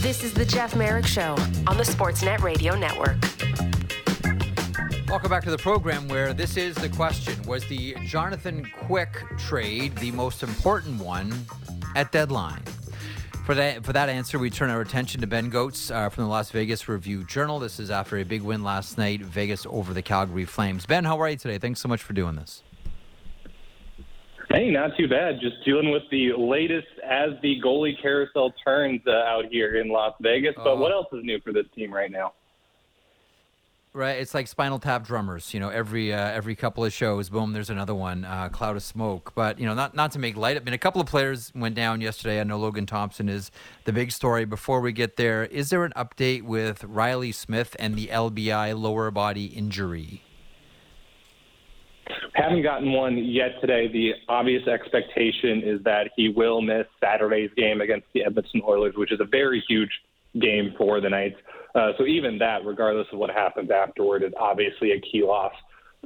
This is the Jeff Marek Show on the Sportsnet Radio Network. Welcome back to the program where this is the question Was the Jonathan Quick trade the most important one at deadline? For that, for that answer, we turn our attention to Ben Gotz uh, from the Las Vegas Review Journal. This is after a big win last night, Vegas over the Calgary Flames. Ben, how are you today? Thanks so much for doing this. Hey, not too bad. Just dealing with the latest as the goalie carousel turns uh, out here in Las Vegas. But what else is new for this team right now? Right, it's like Spinal Tap drummers. You know, every uh, every couple of shows, boom, there's another one, uh, cloud of smoke. But you know, not not to make light. I mean, a couple of players went down yesterday. I know Logan Thompson is the big story. Before we get there, is there an update with Reilly Smith and the LBI lower body injury? Haven't gotten one yet today. The obvious expectation is that he will miss Saturday's game against the Edmonton Oilers, which is a very huge game for the Knights. Uh, so even that, regardless of what happens afterward, is obviously a key loss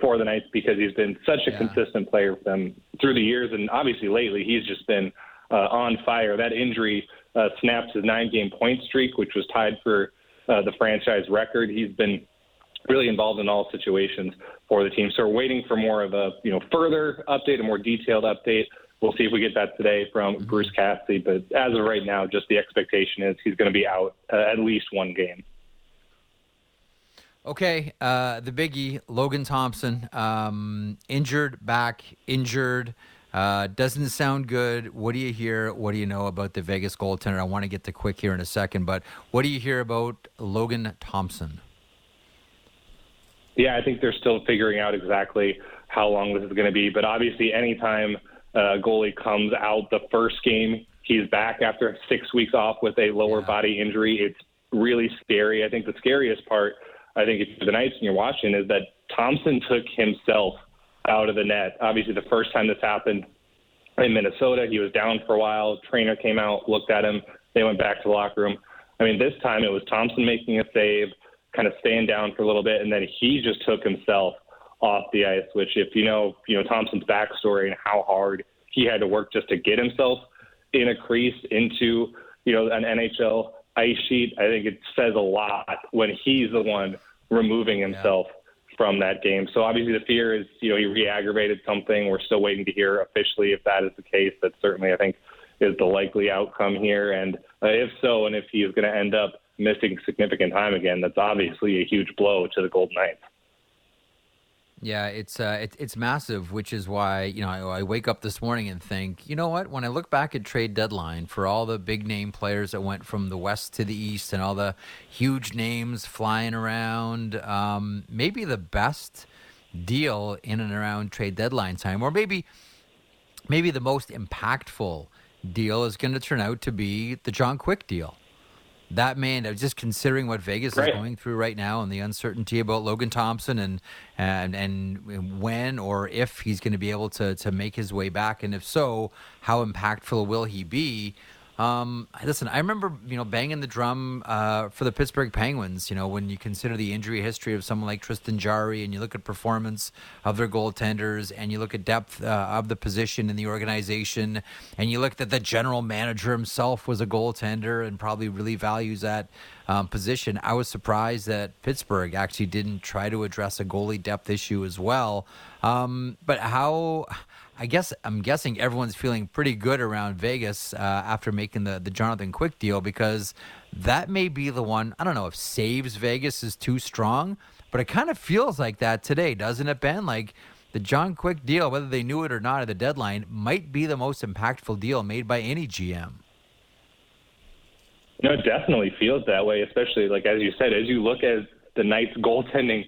for the Knights because he's been such a yeah. consistent player for them through the years, and obviously lately he's just been uh, on fire. That injury uh, snaps his nine-game point streak, which was tied for uh, the franchise record. He's been really involved in all situations for the team. So we're waiting for more of a you know further update, a more detailed update. We'll see if we get that today from mm-hmm. Bruce Cassidy. But as of right now, just the expectation is he's going to be out uh, at least one game. Okay, uh, the biggie, Logan Thompson, um, injured back, injured. Uh, doesn't sound good. What do you hear? What do you know about the Vegas goaltender? I want to get to quick here in a second, but what do you hear about Logan Thompson? Yeah, I think they're still figuring out exactly how long this is going to be. But obviously, anytime a goalie comes out the first game, he's back after six weeks off with a lower yeah. body injury. It's really scary. I think the scariest part, I think, if you're the Knights and you're watching, is that Thompson took himself out of the net. Obviously, the first time this happened in Minnesota, he was down for a while. Trainer came out, looked at him. They went back to the locker room. I mean, this time it was Thompson making a save kind of staying down for a little bit, and then he just took himself off the ice. Which, if you know, you know Thompson's backstory and how hard he had to work just to get himself in a crease into you know an NHL ice sheet, I think it says a lot when he's the one removing himself. Yeah. From that game. So obviously the fear is, you know, he re aggravated something. We're still waiting to hear officially if that is the case. That certainly, I think, is the likely outcome here. And uh, if so, and if he is going to end up missing significant time again, that's obviously a huge blow to the Golden Knights. Yeah, it's uh, it, it's massive, which is why you know I, I, wake up this morning and think, you know what? When I look back at trade deadline for all the big name players that went from the west to the east and all the huge names flying around, um, maybe the best deal in and around trade deadline time, or maybe maybe the most impactful deal is going to turn out to be the John Quick deal that man, uh, just considering what Vegas right. is going through right now and the uncertainty about Logan Thompson and and and when or if he's going to be able to to make his way back, and if so, how impactful will he be? Um, listen, I remember you know banging the drum uh, for the Pittsburgh Penguins. You know when you consider the injury history of someone like Tristan Jarry, and you look at performance of their goaltenders, and you look at depth uh, of the position in the organization, and you look that the general manager himself was a goaltender and probably really values that um, position. I was surprised that Pittsburgh actually didn't try to address a goalie depth issue as well. Um, but how? I guess I'm guessing everyone's feeling pretty good around Vegas uh, after making the the Jonathan Quick deal because that may be the one. I don't know if saves Vegas is too strong, but it kind of feels like that today, doesn't it, Ben? Like the John Quick deal, whether they knew it or not at the deadline, might be the most impactful deal made by any GM. No, it definitely feels that way, especially like as you said, as you look at the Knights goaltending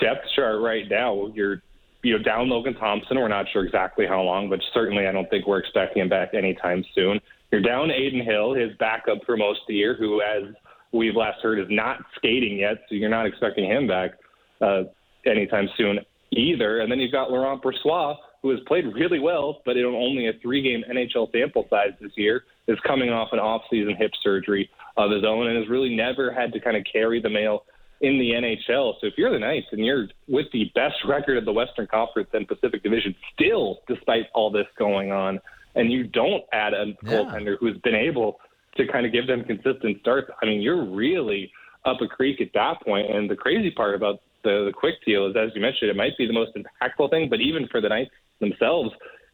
depth chart right now, you're you know, down Logan Thompson. We're not sure exactly how long, but certainly I don't think we're expecting him back anytime soon. You're down Adin Hill, his backup for most of the year, who, as we've last heard, is not skating yet, so you're not expecting him back uh, anytime soon either. And then you've got Laurent Brossoit, who has played really well, but in only a three-game NHL sample size this year, is coming off an off-season hip surgery of his own and has really never had to kind of carry the mail in the NHL. So if you're the Knights and you're with the best record of the Western Conference and Pacific Division, still, despite all this going on, and you don't add a yeah. goaltender who's been able to kind of give them consistent starts, I mean, you're really up a creek at that point. And the crazy part about the, the quick deal is, as you mentioned, it might be the most impactful thing, but even for the Knights themselves,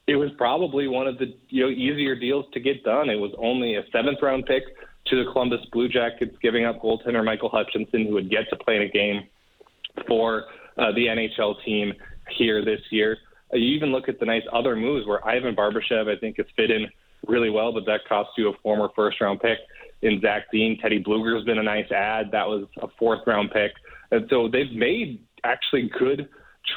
it was probably one of the you know easier deals to get done. It was only a seventh round pick to the Columbus Blue Jackets, giving up goaltender Michael Hutchinson, who would get to play in a game for uh, the NHL team here this year. Uh, you even look at the nice other moves where Ivan Barbashev, I think, has fit in really well, but that cost you a former first round pick in Zach Dean. Teddy Blueger's been a nice ad. That was a fourth round pick. And so they've made actually good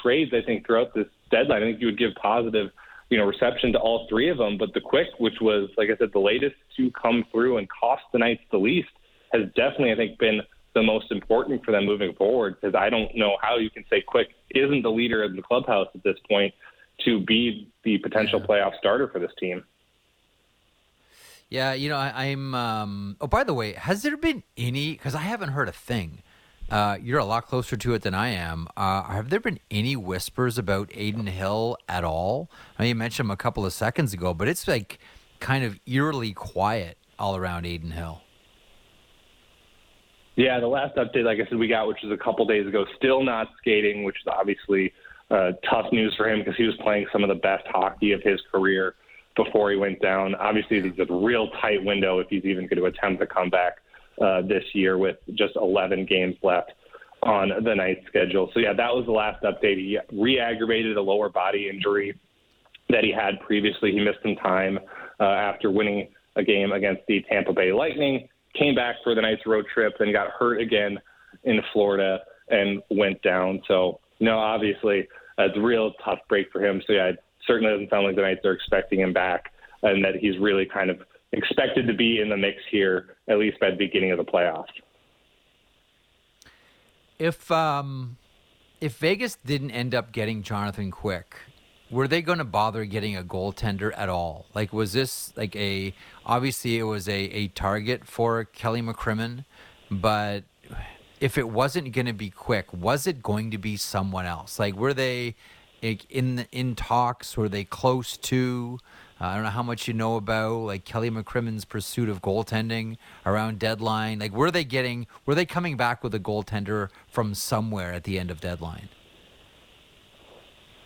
trades, I think, throughout this deadline. I think you would give positive, you know, reception to all three of them. But the quick, which was, like I said, the latest to come through and cost the Knights the least, has definitely, I think, been the most important for them moving forward. Because I don't know how you can say Quick isn't the leader in the clubhouse at this point to be the potential playoff starter for this team. Yeah, you know, I, am um, oh, by the way, has there been any? Because I haven't heard a thing. Uh, you're a lot closer to it than I am. Uh, have there been any whispers about Adin Hill at all? I mean, you mentioned him a couple of seconds ago, but it's like kind of eerily quiet all around Adin Hill. Yeah, the last update, like I said, we got, which was a couple days ago, still not skating, which is obviously uh, tough news for him because he was playing some of the best hockey of his career before he went down. Obviously, it's a real tight window if he's even going to attempt to come back uh, this year with just 11 games left on the night schedule. So, yeah, that was the last update. He re aggravated a lower body injury that he had previously. He missed some time uh, after winning a game against the Tampa Bay Lightning, came back for the Knights' road trip, then got hurt again in Florida and went down. So, no, obviously, it's a real tough break for him. So, yeah, it certainly doesn't sound like the Knights are expecting him back and that he's really kind of expected to be in the mix here, at least by the beginning of the playoffs. If um, if Vegas didn't end up getting Jonathan Quick, were they going to bother getting a goaltender at all? Like, was this like a obviously it was a, a target for Kelly McCrimmon, but if it wasn't going to be Quick, was it going to be someone else? Like, were they in in talks? Were they close to? Uh, I don't know how much you know about like Kelly McCrimmon's pursuit of goaltending around deadline. Like, were they getting? Were they coming back with a goaltender from somewhere at the end of deadline?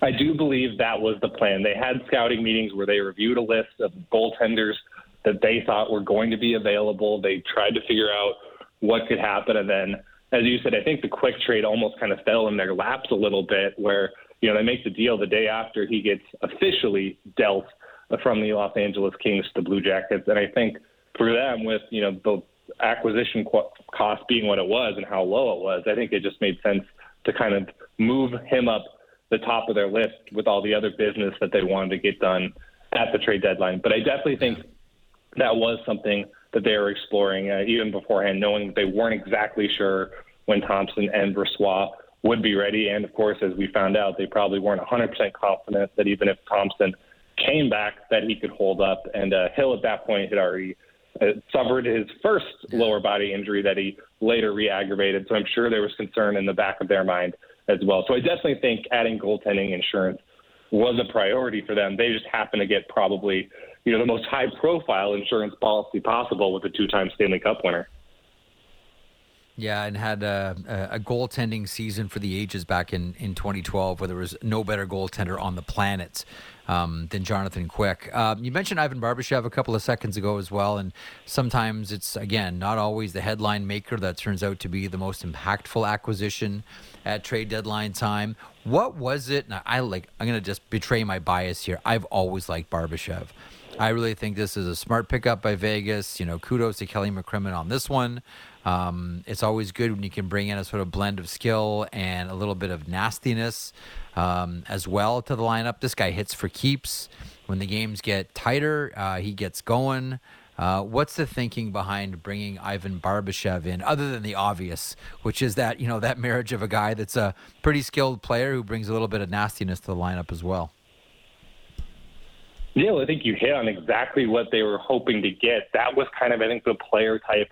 I do believe that was the plan. They had scouting meetings where they reviewed a list of goaltenders that they thought were going to be available. They tried to figure out what could happen, and then, as you said, I think the quick trade almost kind of fell in their laps a little bit, where you know they make the deal the day after he gets officially dealt from the Los Angeles Kings to the Blue Jackets. And I think for them, with you know the acquisition cost being what it was and how low it was, I think it just made sense to kind of move him up the top of their list with all the other business that they wanted to get done at the trade deadline. But I definitely think that was something that they were exploring uh, even beforehand, knowing that they weren't exactly sure when Thompson and Brossoit would be ready. And of course, as we found out, they probably weren't 100% confident that even if Thompson came back that he could hold up. And uh, Hill at that point had already uh, suffered his first lower body injury that he later re-aggravated. So I'm sure there was concern in the back of their mind as well. So I definitely think adding goaltending insurance was a priority for them. They just happened to get probably you know the most high-profile insurance policy possible with a two-time Stanley Cup winner. Yeah, and had a, a, goaltending season for the ages back in, in 2012 where there was no better goaltender on the planet um, than Jonathan Quick. Uh, you mentioned Ivan Barbashev a couple of seconds ago as well, and sometimes it's, again, not always the headline maker that turns out to be the most impactful acquisition at trade deadline time. What was it? I like, I'm going to just betray my bias here. I've always liked Barbashev. I really think this is a smart pickup by Vegas. You know, kudos to Kelly McCrimmon on this one. Um, it's always good when you can bring in a sort of blend of skill and a little bit of nastiness um, as well to the lineup. This guy hits for keeps. When the games get tighter, uh, he gets going. Uh, what's the thinking behind bringing Ivan Barbashev in, other than the obvious, which is that you know that marriage of a guy that's a pretty skilled player who brings a little bit of nastiness to the lineup as well? Yeah, well, I think you hit on exactly what they were hoping to get. That was kind of, I think, the player type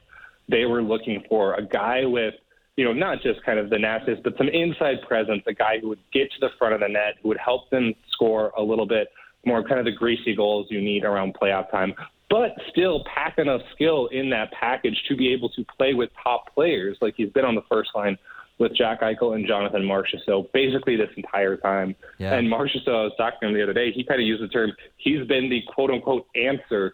they were looking for a guy with, you know, not just kind of the nastiness, but some inside presence, a guy who would get to the front of the net, who would help them score a little bit more kind of the greasy goals you need around playoff time. but still pack enough skill in that package to be able to play with top players. Like he's been on the first line with Jack Eichel and Jonathan Marchessault basically this entire time. Yeah. And Marchessault, I was talking to him the other day, he kind of used the term, he's been the quote unquote answer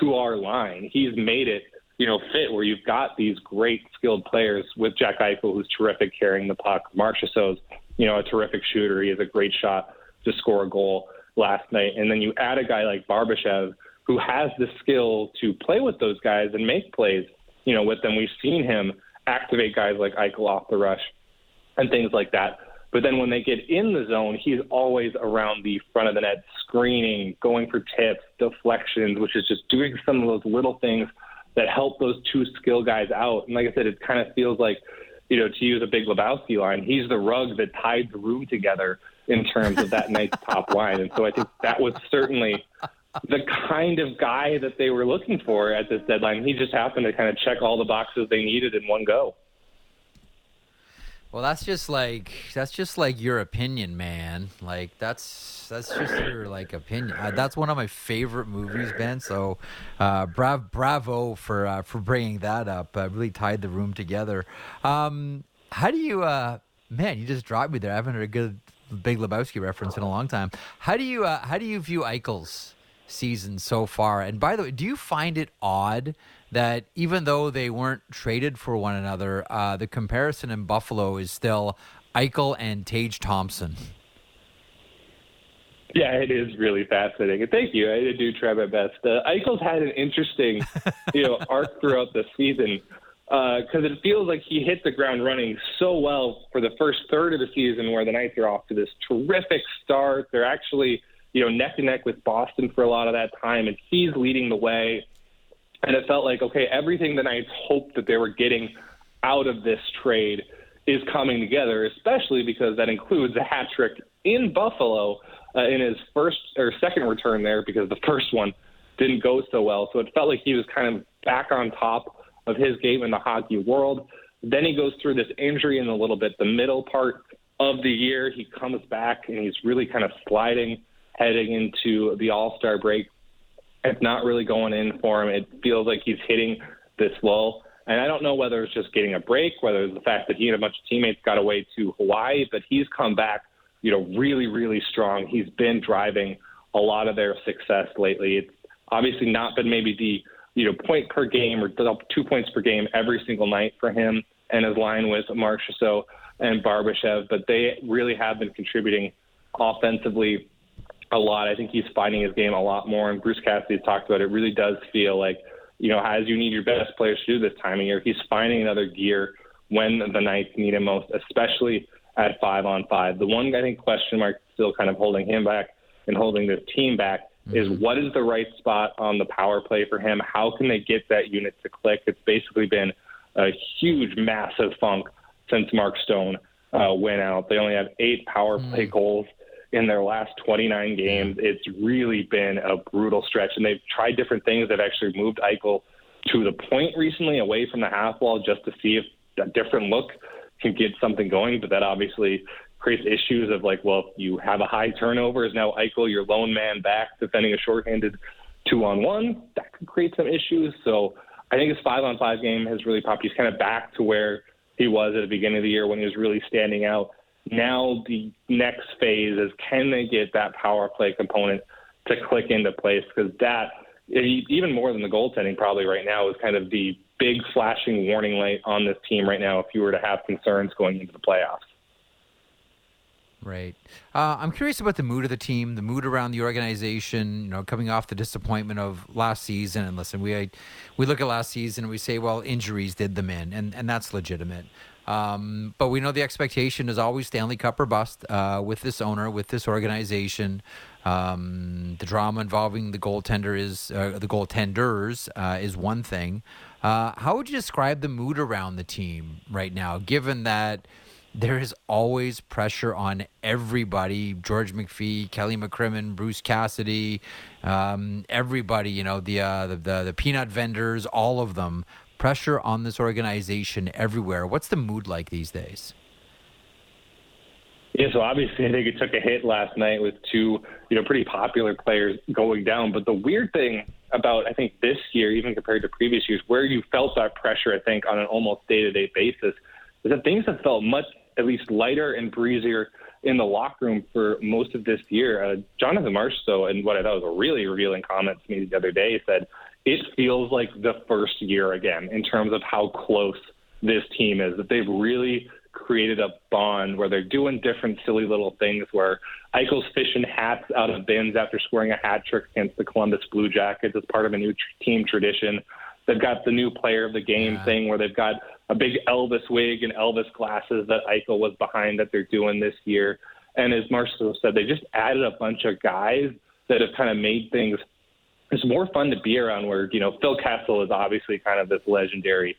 to our line. He's made it, you know, fit where you've got these great skilled players with Jack Eichel, who's terrific carrying the puck. Marchessault's, you know, a terrific shooter. He has a great shot to score a goal last night. And then you add a guy like Barbashev, who has the skill to play with those guys and make plays, you know, with them. We've seen him activate guys like Eichel off the rush and things like that. But then when they get in the zone, he's always around the front of the net, screening, going for tips, deflections, which is just doing some of those little things that help those two skill guys out. And like I said, it kind of feels like, you know, to use a big Lebowski line, he's the rug that tied the room together in terms of that Knights' top line. And so I think that was certainly the kind of guy that they were looking for at this deadline. He just happened to kind of check all the boxes they needed in one go. Well, that's just like that's just like your opinion, man. Like that's that's just your like opinion. Uh, that's one of my favorite movies, Ben. So, uh, bravo, bravo for uh, for bringing that up. Uh, really tied the room together. Um, how do you, uh, man? You just dropped me there. I haven't heard a good Big Lebowski reference in a long time. How do you uh, how do you view Eichel's season so far. And by the way, do you find it odd that even though they weren't traded for one another, uh, the comparison in Buffalo is still Eichel and Tage Thompson? Yeah, it is really fascinating. Thank you. I do try my best. Uh, Eichel's had an interesting, you know, arc throughout the season because uh, it feels like he hit the ground running so well for the first third of the season, where the Knights are off to this terrific start. They're actually you know, neck and neck with Boston for a lot of that time, and he's leading the way. And it felt like, okay, everything the Knights hoped that they were getting out of this trade is coming together, especially because that includes a hat trick in Buffalo uh, in his first or second return there because the first one didn't go so well. So it felt like he was kind of back on top of his game in the hockey world. Then he goes through this injury in a little bit. The middle part of the year, he comes back and he's really kind of sliding heading into the All Star break. It's not really going in for him. It feels like he's hitting this lull. And I don't know whether it's just getting a break, whether it's the fact that he and a bunch of teammates got away to Hawaii, but he's come back, you know, really, really strong. He's been driving a lot of their success lately. It's obviously not been maybe the, you know, point per game or two points per game every single night for him and his line with Marchessault and Barbashev, but they really have been contributing offensively a lot. I think he's finding his game a lot more. And Bruce Cassidy has talked about it. Really does feel like, you know, as you need your best players to do this time of year, he's finding another gear when the Knights need him most, especially at five on five. The one I think question mark still kind of holding him back and holding this team back mm-hmm. is what is the right spot on the power play for him? How can they get that unit to click? It's basically been a huge, massive funk since Mark Stone uh, went out. They only have eight power play mm-hmm. goals in their last 29 games. It's really been a brutal stretch, and they've tried different things. They've actually moved Eichel to the point recently, away from the half wall, just to see if a different look can get something going. But that obviously creates issues of like, well, you have a high turnover. Is now Eichel your lone man back defending a shorthanded two on one? That could create some issues. So I think his five on five game has really popped. He's kind of back to where he was at the beginning of the year when he was really standing out. Now the next phase is can they get that power play component to click into place? Because that, even more than the goaltending, probably right now is kind of the big flashing warning light on this team right now. If you were to have concerns going into the playoffs. Right. Uh, I'm curious about the mood of the team, the mood around the organization. You know, coming off the disappointment of last season. And listen, we we look at last season and we say, well, injuries did them in, and and that's legitimate. Um, but we know the expectation is always Stanley Cup or bust uh, with this owner, with this organization. Um, the drama involving the goaltender is uh, the goaltenders uh, is one thing. Uh, how would you describe the mood around the team right now, given that there is always pressure on everybody? George McPhee, Kelly McCrimmon, Bruce Cassidy, um, everybody. You know the, uh, the the the peanut vendors, all of them pressure on this organization everywhere. What's the mood like these days? Yeah, so obviously I think it took a hit last night with two, you know, pretty popular players going down. But the weird thing about I think this year, even compared to previous years, where you felt that pressure, I think, on an almost day to day basis, is that things have felt much at least lighter and breezier in the locker room for most of this year. Uh, Jonathan Marchessault, and what I thought was a really revealing comment to me the other day, said it feels like the first year again in terms of how close this team is. That they've really created a bond where they're doing different silly little things where Eichel's fishing hats out of bins after scoring a hat trick against the Columbus Blue Jackets as part of a new tr- team tradition. They've got the new player of the game yeah. thing where they've got a big Elvis wig and Elvis glasses that Eichel was behind that they're doing this year. And as Marcel said, they just added a bunch of guys that have kind of made things it's more fun to be around where, you know, Phil Kessel is obviously kind of this legendary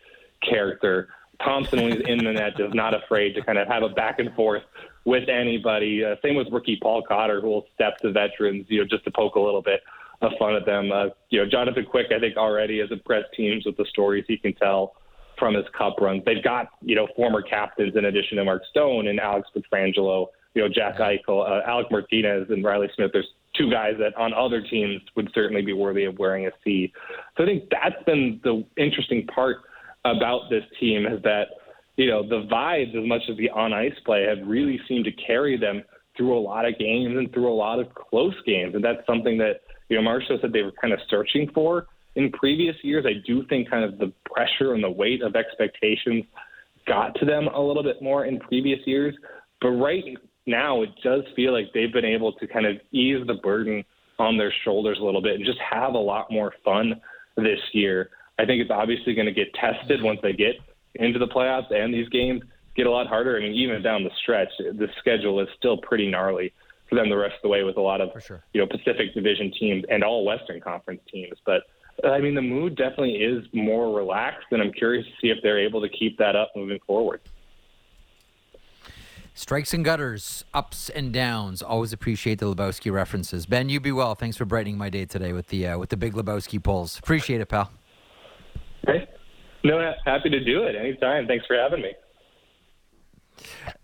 character. Thompson, when he's in the net, is not afraid to kind of have a back and forth with anybody. Uh, same with rookie Paul Cotter, who will step to veterans, you know, just to poke a little bit of fun at them. Uh, you know, Jonathan Quick, I think already has impressed teams with the stories he can tell from his cup runs. They've got, you know, former captains in addition to Mark Stone and Alex Pietrangelo, you know, Jack Eichel, uh, Alec Martinez, and Reilly Smith. There's two guys that on other teams would certainly be worthy of wearing a C. So I think that's been the interesting part about this team is that, you know, the vibes as much as the on ice play have really seemed to carry them through a lot of games and through a lot of close games. And that's something that, you know, Marshall said they were kind of searching for in previous years. I do think kind of the pressure and the weight of expectations got to them a little bit more in previous years. But right now, it does feel like they've been able to kind of ease the burden on their shoulders a little bit and just have a lot more fun this year. I think it's obviously going to get tested once they get into the playoffs and these games get a lot harder. I mean, even down the stretch, the schedule is still pretty gnarly for them the rest of the way with a lot of sure. you know Pacific Division teams and all Western Conference teams. But I mean, the mood definitely is more relaxed, and I'm curious to see if they're able to keep that up moving forward. Strikes and gutters, ups and downs. Always appreciate the Lebowski references. Ben, you be well. Thanks for brightening my day today with the uh, with the big Lebowski polls. Appreciate it, pal. Hey, no, happy to do it anytime. Thanks for having me.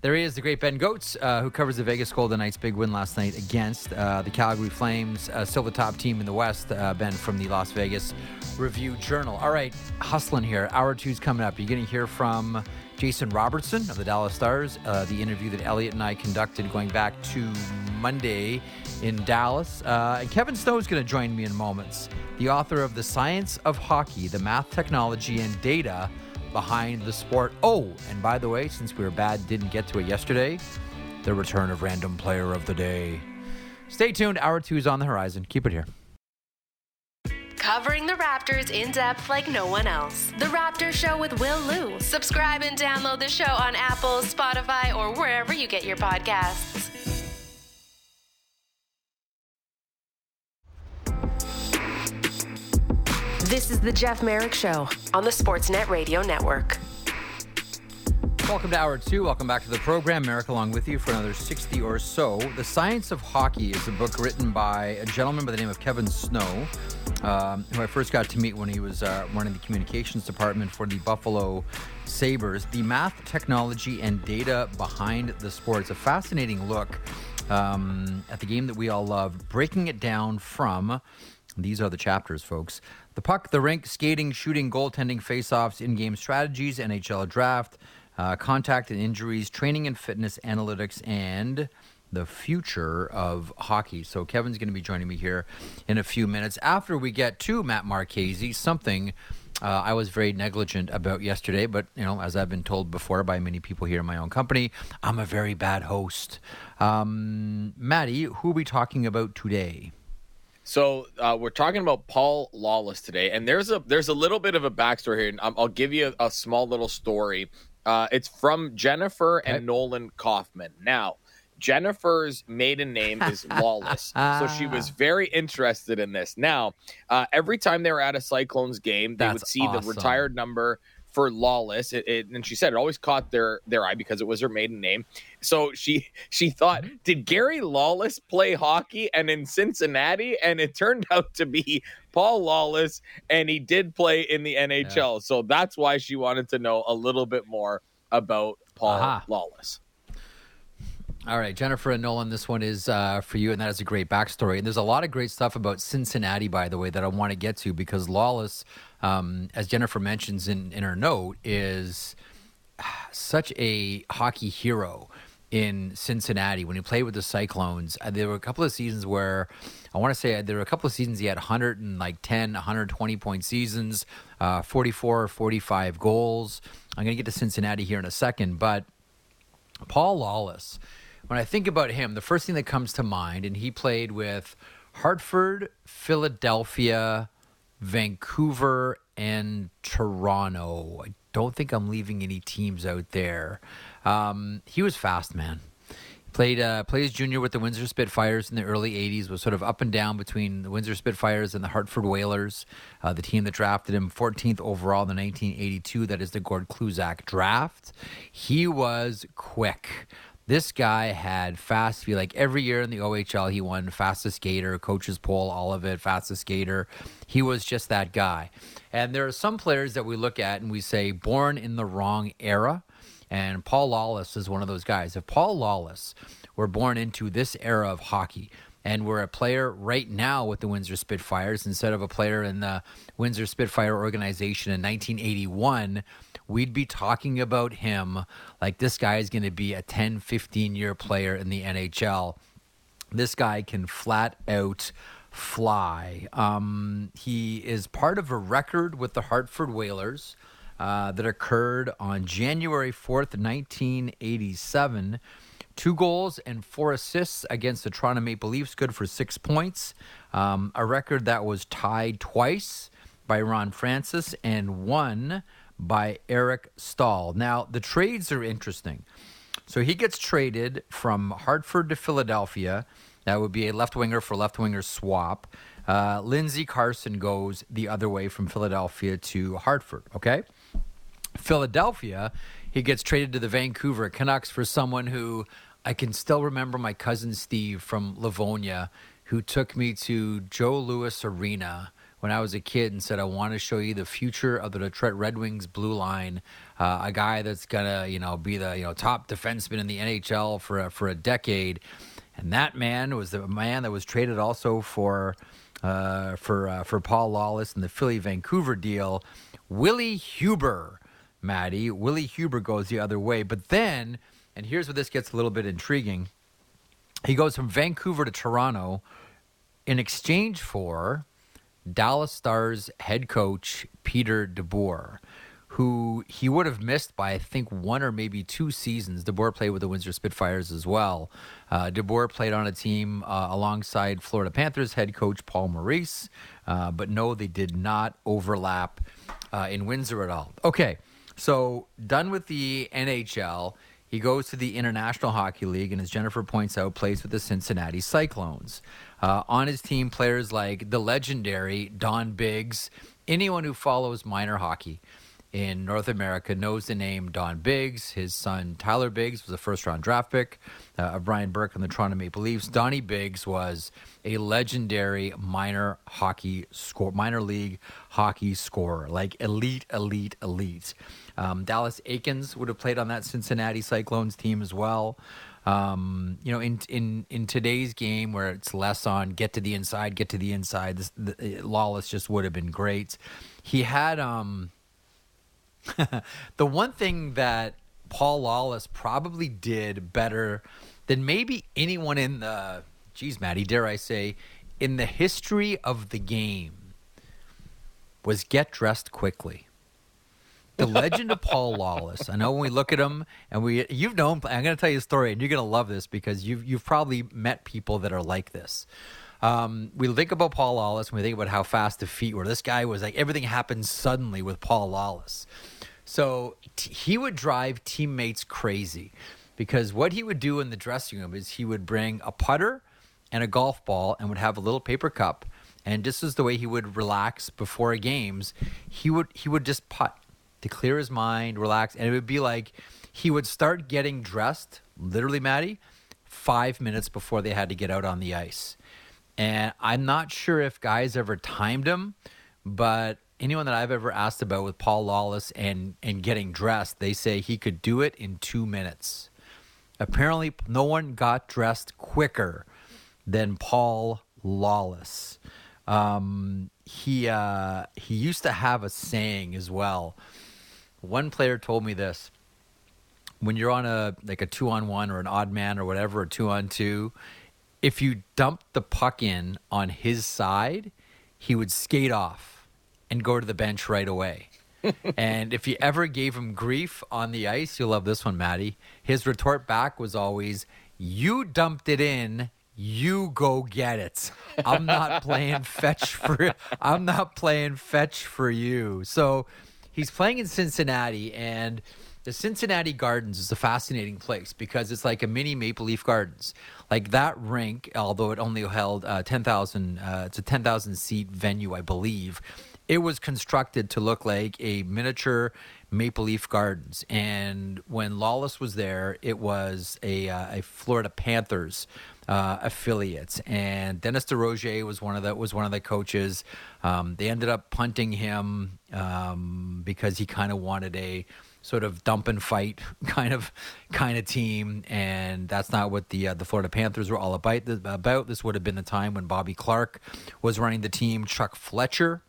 There he is, the great Ben Gotz, uh, who covers the Vegas Golden Knights' big win last night against uh, the Calgary Flames, uh, still the top team in the West. Uh, ben from the Las Vegas Review Journal. All right, hustling here. Hour two's coming up. You're going to hear from Jason Robertson of the Dallas Stars, uh, the interview that Elliotte and I conducted going back to Monday in Dallas. Uh, and Kevin Snow is going to join me in moments. The author of The Science of Hockey, the math, technology, and data behind the sport. Oh, and by the way, since we were bad, didn't get to it yesterday, the return of Random Player of the Day. Stay tuned. Hour two is on the horizon. Keep it here. Covering the Raptors in depth like no one else. The Raptor Show with Will Lou. Subscribe and download the show on Apple, Spotify, or wherever you get your podcasts. This is the Jeff Marek Show on the Sportsnet Radio Network. Welcome to Hour 2. Welcome back to the program. Marek along with you for another 60 or so. The Science of Hockey is a book written by a gentleman by the name of Kevin Snow, um, who I first got to meet when he was uh, running the communications department for the Buffalo Sabres. The math, technology, and data behind the sport. It's a fascinating look um, at the game that we all love, breaking it down from these are the chapters, folks. The puck, the rink, skating, shooting, goaltending, faceoffs, in game strategies, NHL draft, uh, contact and injuries, training and fitness, analytics, and the future of hockey. So Kevin's going to be joining me here in a few minutes after we get to Matt Marchese, something uh, I was very negligent about yesterday, but you know, as I've been told before by many people here in my own company, I'm a very bad host. Um, Maddie, who are we talking about today? So uh, we're talking about Paul Lawless today, and there's a there's a little bit of a backstory here, and I'll give you a, a small little story. Uh, it's from Jennifer okay. and Nolan Kaufman. Now, Jennifer's maiden name is Lawless, so she was very interested in this. Now, uh, every time they were at a Cyclones game, they That's would see awesome. the retired number for Lawless. It, it, and she said it always caught their their eye because it was her maiden name. So she she thought, mm-hmm. did Gary Lawless play hockey and in Cincinnati? And it turned out to be Paul Lawless, and he did play in the NHL. Yeah. So that's why she wanted to know a little bit more about Paul. Lawless. All right, Jennifer and Nolan, this one is uh, for you, and that is a great backstory. And there's a lot of great stuff about Cincinnati, by the way, that I want to get to because Lawless, um, as Jennifer mentions in, in her note, is such a hockey hero in Cincinnati when he played with the Cyclones. Uh, there were a couple of seasons where I want to say uh, there were a couple of seasons he had 110, 120 point seasons, uh, 44 or 45 goals. I'm going to get to Cincinnati here in a second, but Paul Lawless when I think about him, the first thing that comes to mind, and he played with Hartford, Philadelphia, Vancouver, and Toronto. I don't think I'm leaving any teams out there. Um, he was fast, man. Played uh, played as junior with the Windsor Spitfires in the early '80s. Was sort of up and down between the Windsor Spitfires and the Hartford Whalers, uh, the team that drafted him 14th overall in the 1982. That is the Gord Kluzak draft. He was quick. This guy had fast feet. Like every year in the OHL, he won fastest skater, coaches poll, all of it, fastest skater. He was just that guy. And there are some players that we look at and we say, born in the wrong era. And Paul Lawless is one of those guys. If Paul Lawless were born into this era of hockey, and we're a player right now with the Windsor Spitfires instead of a player in the Windsor Spitfire organization in 1981, we'd be talking about him like this guy is going to be a 10, 15 year player in the NHL. This guy can flat out fly. Um, he is part of a record with the Hartford Whalers. Uh, that occurred on January 4th, 1987. Two goals and four assists against the Toronto Maple Leafs, good for six points. Um, a record that was tied twice by Ron Francis and won by Eric Staal. Now, the trades are interesting. So he gets traded from Hartford to Philadelphia. That would be a left winger for left winger swap. Uh, Lindsay Carson goes the other way from Philadelphia to Hartford. Okay. Philadelphia, he gets traded to the Vancouver Canucks for someone who I can still remember my cousin Steve from Livonia, who took me to Joe Louis Arena when I was a kid and said, I want to show you the future of the Detroit Red Wings blue line. Uh, a guy that's going to, you know, be the, you know, top defenseman in the NHL for a, for a decade. And that man was the man that was traded also for uh, for uh, for Paul Lawless and the Philly Vancouver deal. Willie Huber, Maddie. Willie Huber goes the other way. But then, and here's where this gets a little bit intriguing. He goes from Vancouver to Toronto in exchange for Dallas Stars head coach Peter DeBoer, who he would have missed by I think one or maybe two seasons. DeBoer played with the Windsor Spitfires as well. Uh, DeBoer played on a team uh, alongside Florida Panthers head coach Paul Maurice, uh, but no, they did not overlap uh, in Windsor at all. Okay, so done with the NHL. He goes to the International Hockey League, and as Jennifer points out, plays with the Cincinnati Cyclones. Uh, on his team, players like the legendary Don Biggs. Anyone who follows minor hockey in North America knows the name Don Biggs. His son Tyler Biggs was a first round draft pick uh, of Brian Burke on the Toronto Maple Leafs. Donnie Biggs was a legendary minor hockey score, minor league hockey scorer, like elite, elite, elite. Um, Dallas Eakins would have played on that Cincinnati Cyclones team as well. Um, you know, in in in today's game where it's less on get to the inside, get to the inside, this, the, Lawless just would have been great. He had um, the one thing that Paul Lawless probably did better than maybe anyone in the, geez, Maddie, dare I say, in the history of the game was get dressed quickly the legend of Paul Lawless. I know when we look at him and we you've known I'm going to tell you a story and you're going to love this because you've you've probably met people that are like this. Um, we think about Paul Lawless and we think about how fast the feet were. This guy was like everything happened suddenly with Paul Lawless. So t- he would drive teammates crazy because what he would do in the dressing room is he would bring a putter and a golf ball and would have a little paper cup and this is the way he would relax before games. He would he would just putt to clear his mind, relax. And it would be like he would start getting dressed, literally, Maddie, five minutes before they had to get out on the ice. And I'm not sure if guys ever timed him, but anyone that I've ever asked about with Paul Lawless and, and getting dressed, they say he could do it in two minutes. Apparently, no one got dressed quicker than Paul Lawless. Um, he uh, he used to have a saying as well. One player told me this: when you're on a like a two on one or an odd man or whatever, a two on two, if you dump the puck in on his side, he would skate off and go to the bench right away. and if you ever gave him grief on the ice, you'll love this one, Maddie. His retort back was always, "You dumped it in." You go get it. I'm not playing fetch for I'm not playing fetch for you. So he's playing in Cincinnati and the Cincinnati Gardens is a fascinating place because it's like a mini Maple Leaf Gardens. Like that rink, although it only held uh, 10,000, uh, it's a 10,000 seat venue, I believe. It was constructed to look like a miniature Maple Leaf Gardens. And when Lawless was there, it was a, uh, a Florida Panthers uh, affiliate, and Dennis DeRoger was one of the was one of the coaches. Um, they ended up punting him um, because he kind of wanted a sort of dump and fight kind of kind of team, and that's not what the uh, the Florida Panthers were all about. About this would have been the time when Bobby Clarke was running the team. Chuck Fletcher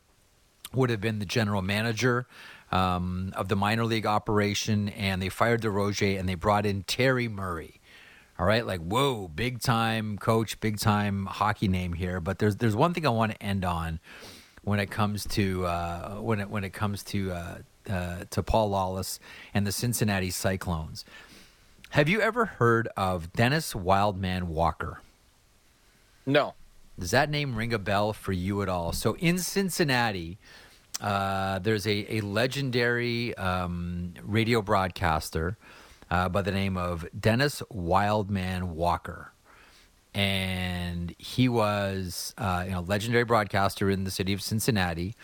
would have been the general manager. Um, of the minor league operation, and they fired DeRoger and they brought in Terry Murray. All right, like whoa, big time coach, big time hockey name here. But there's there's one thing I want to end on when it comes to uh, when it when it comes to uh, uh, to Paul Lawless and the Cincinnati Cyclones. Have you ever heard of Dennis Wildman Walker? No. Does that name ring a bell for you at all? So in Cincinnati, uh, there's a, a legendary um, radio broadcaster uh, by the name of Dennis Wildman Walker. And he was, uh, you know, legendary broadcaster in the city of Cincinnati.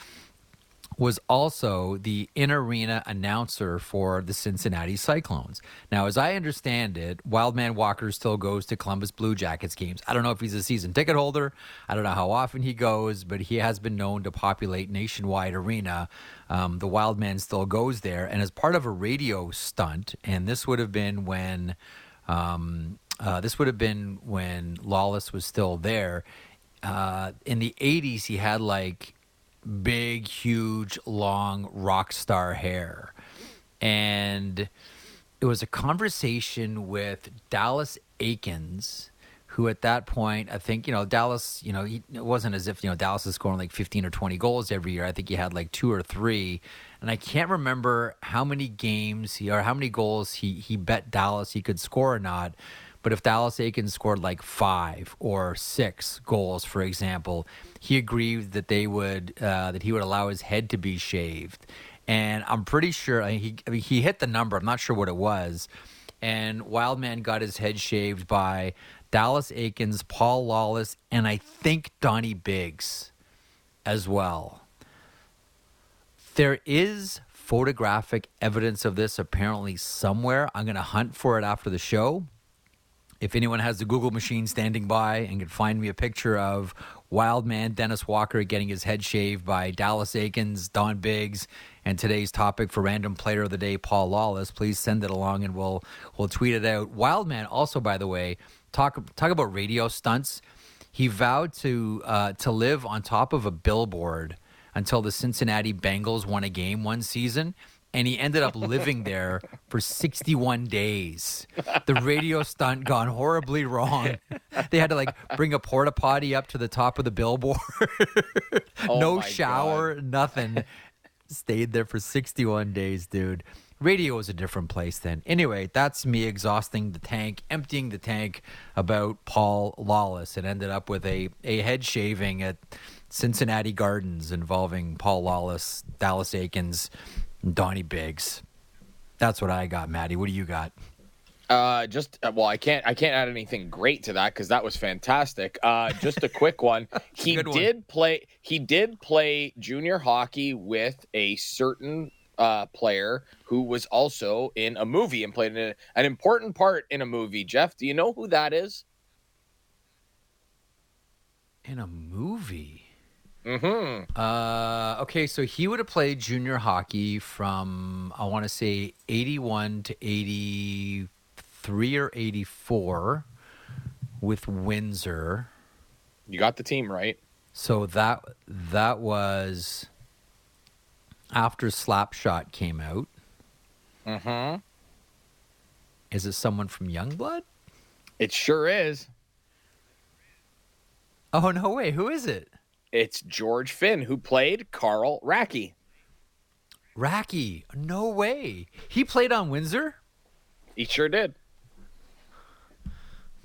Was also the in arena announcer for the Cincinnati Cyclones. Now, as I understand it, Wildman Walker still goes to Columbus Blue Jackets games. I don't know if he's a season ticket holder. I don't know how often he goes, but he has been known to populate nationwide arena um, the wild man still goes there. And as part of a radio stunt, and this would have been when um, uh, this would have been when Lawless was still there. Uh, in the 80s, he had like big, huge, long rock star hair. And it was a conversation with Dallas Eakins who at that point, I think, you know, Dallas, you know, it wasn't as if, you know, Dallas is scoring like 15 or 20 goals every year. I think he had like two or three. And I can't remember how many games he, or how many goals he, he bet Dallas he could score or not. But if Dallas Eakins scored like five or six goals, for example, he agreed that they would, uh, that he would allow his head to be shaved. And I'm pretty sure he, I mean, he hit the number. I'm not sure what it was. And Wildman got his head shaved by Dallas Eakins, Paul Lawless, and I think Donnie Biggs as well. There is photographic evidence of this apparently somewhere. I'm going to hunt for it after the show. If anyone has the Google machine standing by and can find me a picture of Wild Man Dennis Walker getting his head shaved by Dallas Eakins, Don Biggs, and today's topic for random player of the day, Paul Lawless, please send it along and we'll we'll tweet it out. Wildman also, by the way, talk talk about radio stunts. He vowed to uh, to live on top of a billboard until the Cincinnati Bengals won a game one season, and he ended up living there for 61 days. The radio stunt gone horribly wrong. They had to like bring a porta potty up to the top of the billboard. Oh no shower, nothing. Stayed there for 61 days, dude radio is a different place then. Anyway, that's me exhausting the tank, emptying the tank about Paul Lawless. It ended up with a, a head shaving at Cincinnati Gardens involving Paul Lawless, Dallas Eakins, and Donnie Biggs. That's what I got, Maddie. What do you got? Uh, just uh, well, I can't I can't add anything great to that because that was fantastic. Uh, just a quick one. He one. did play. He did play junior hockey with a certain uh, player who was also in a movie and played an, an important part in a movie. Jeff, do you know who that is? In a movie. Mm-hmm. Uh, okay, so he would have played junior hockey from I want to say eighty one to 83 or 84 with Windsor. You got the team right. So that that was after Slapshot came out. Mm-hmm. Is it someone from Youngblood? It sure is. Oh no way! Who is it? It's George Finn who played Carl Racki. Racki? No way! He played on Windsor. He sure did.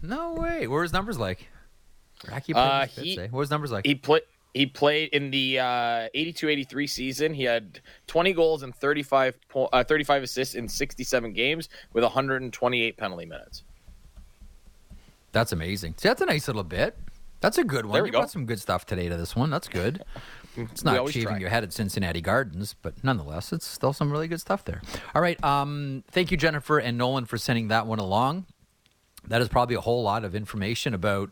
No way! What were his numbers like? Racki played Uh, Spitz, he- eh? What was his numbers like? He played. He played in the uh, 82-83 season. He had 20 goals and 35 po- uh, 35 assists in 67 games with 128 penalty minutes. That's amazing. See, that's a nice little bit. That's a good one. There we you go. brought some good stuff today to this one. That's good. It's not shaving try. your head at Cincinnati Gardens, but nonetheless, it's still some really good stuff there. All right. Um, thank you, Jennifer and Nolan, for sending that one along. That is probably a whole lot of information about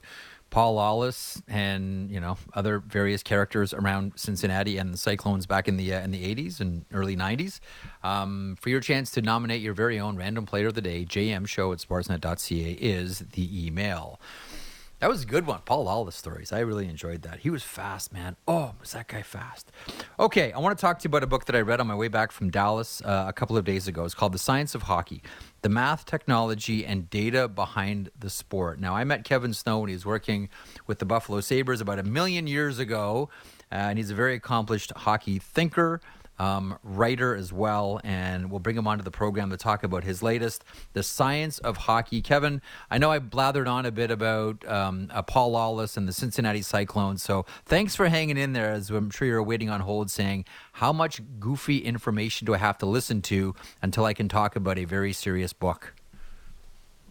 Paul Lawless and you know other various characters around Cincinnati and the Cyclones back in the uh, in the 80s and early 90s. Um, for your chance to nominate your very own random player of the day, jm show at sportsnet.ca is the email. That was a good one. Paul Lawless stories. I really enjoyed that. He was fast, man. Oh, was that guy fast? Okay, I want to talk to you about a book that I read on my way back from Dallas uh, a couple of days ago. It's called The Science of Hockey The Math, Technology, and Data Behind the Sport. Now, I met Kevin Snow when he was working with the Buffalo Sabres about a million years ago, uh, and he's a very accomplished hockey thinker um, writer as well, and we'll bring him onto the program to talk about his latest, The Science of Hockey. Kevin, I know I blathered on a bit about um, uh, Paul Lawless and the Cincinnati Cyclones, so thanks for hanging in there, as I'm sure you're waiting on hold saying, how much goofy information do I have to listen to until I can talk about a very serious book?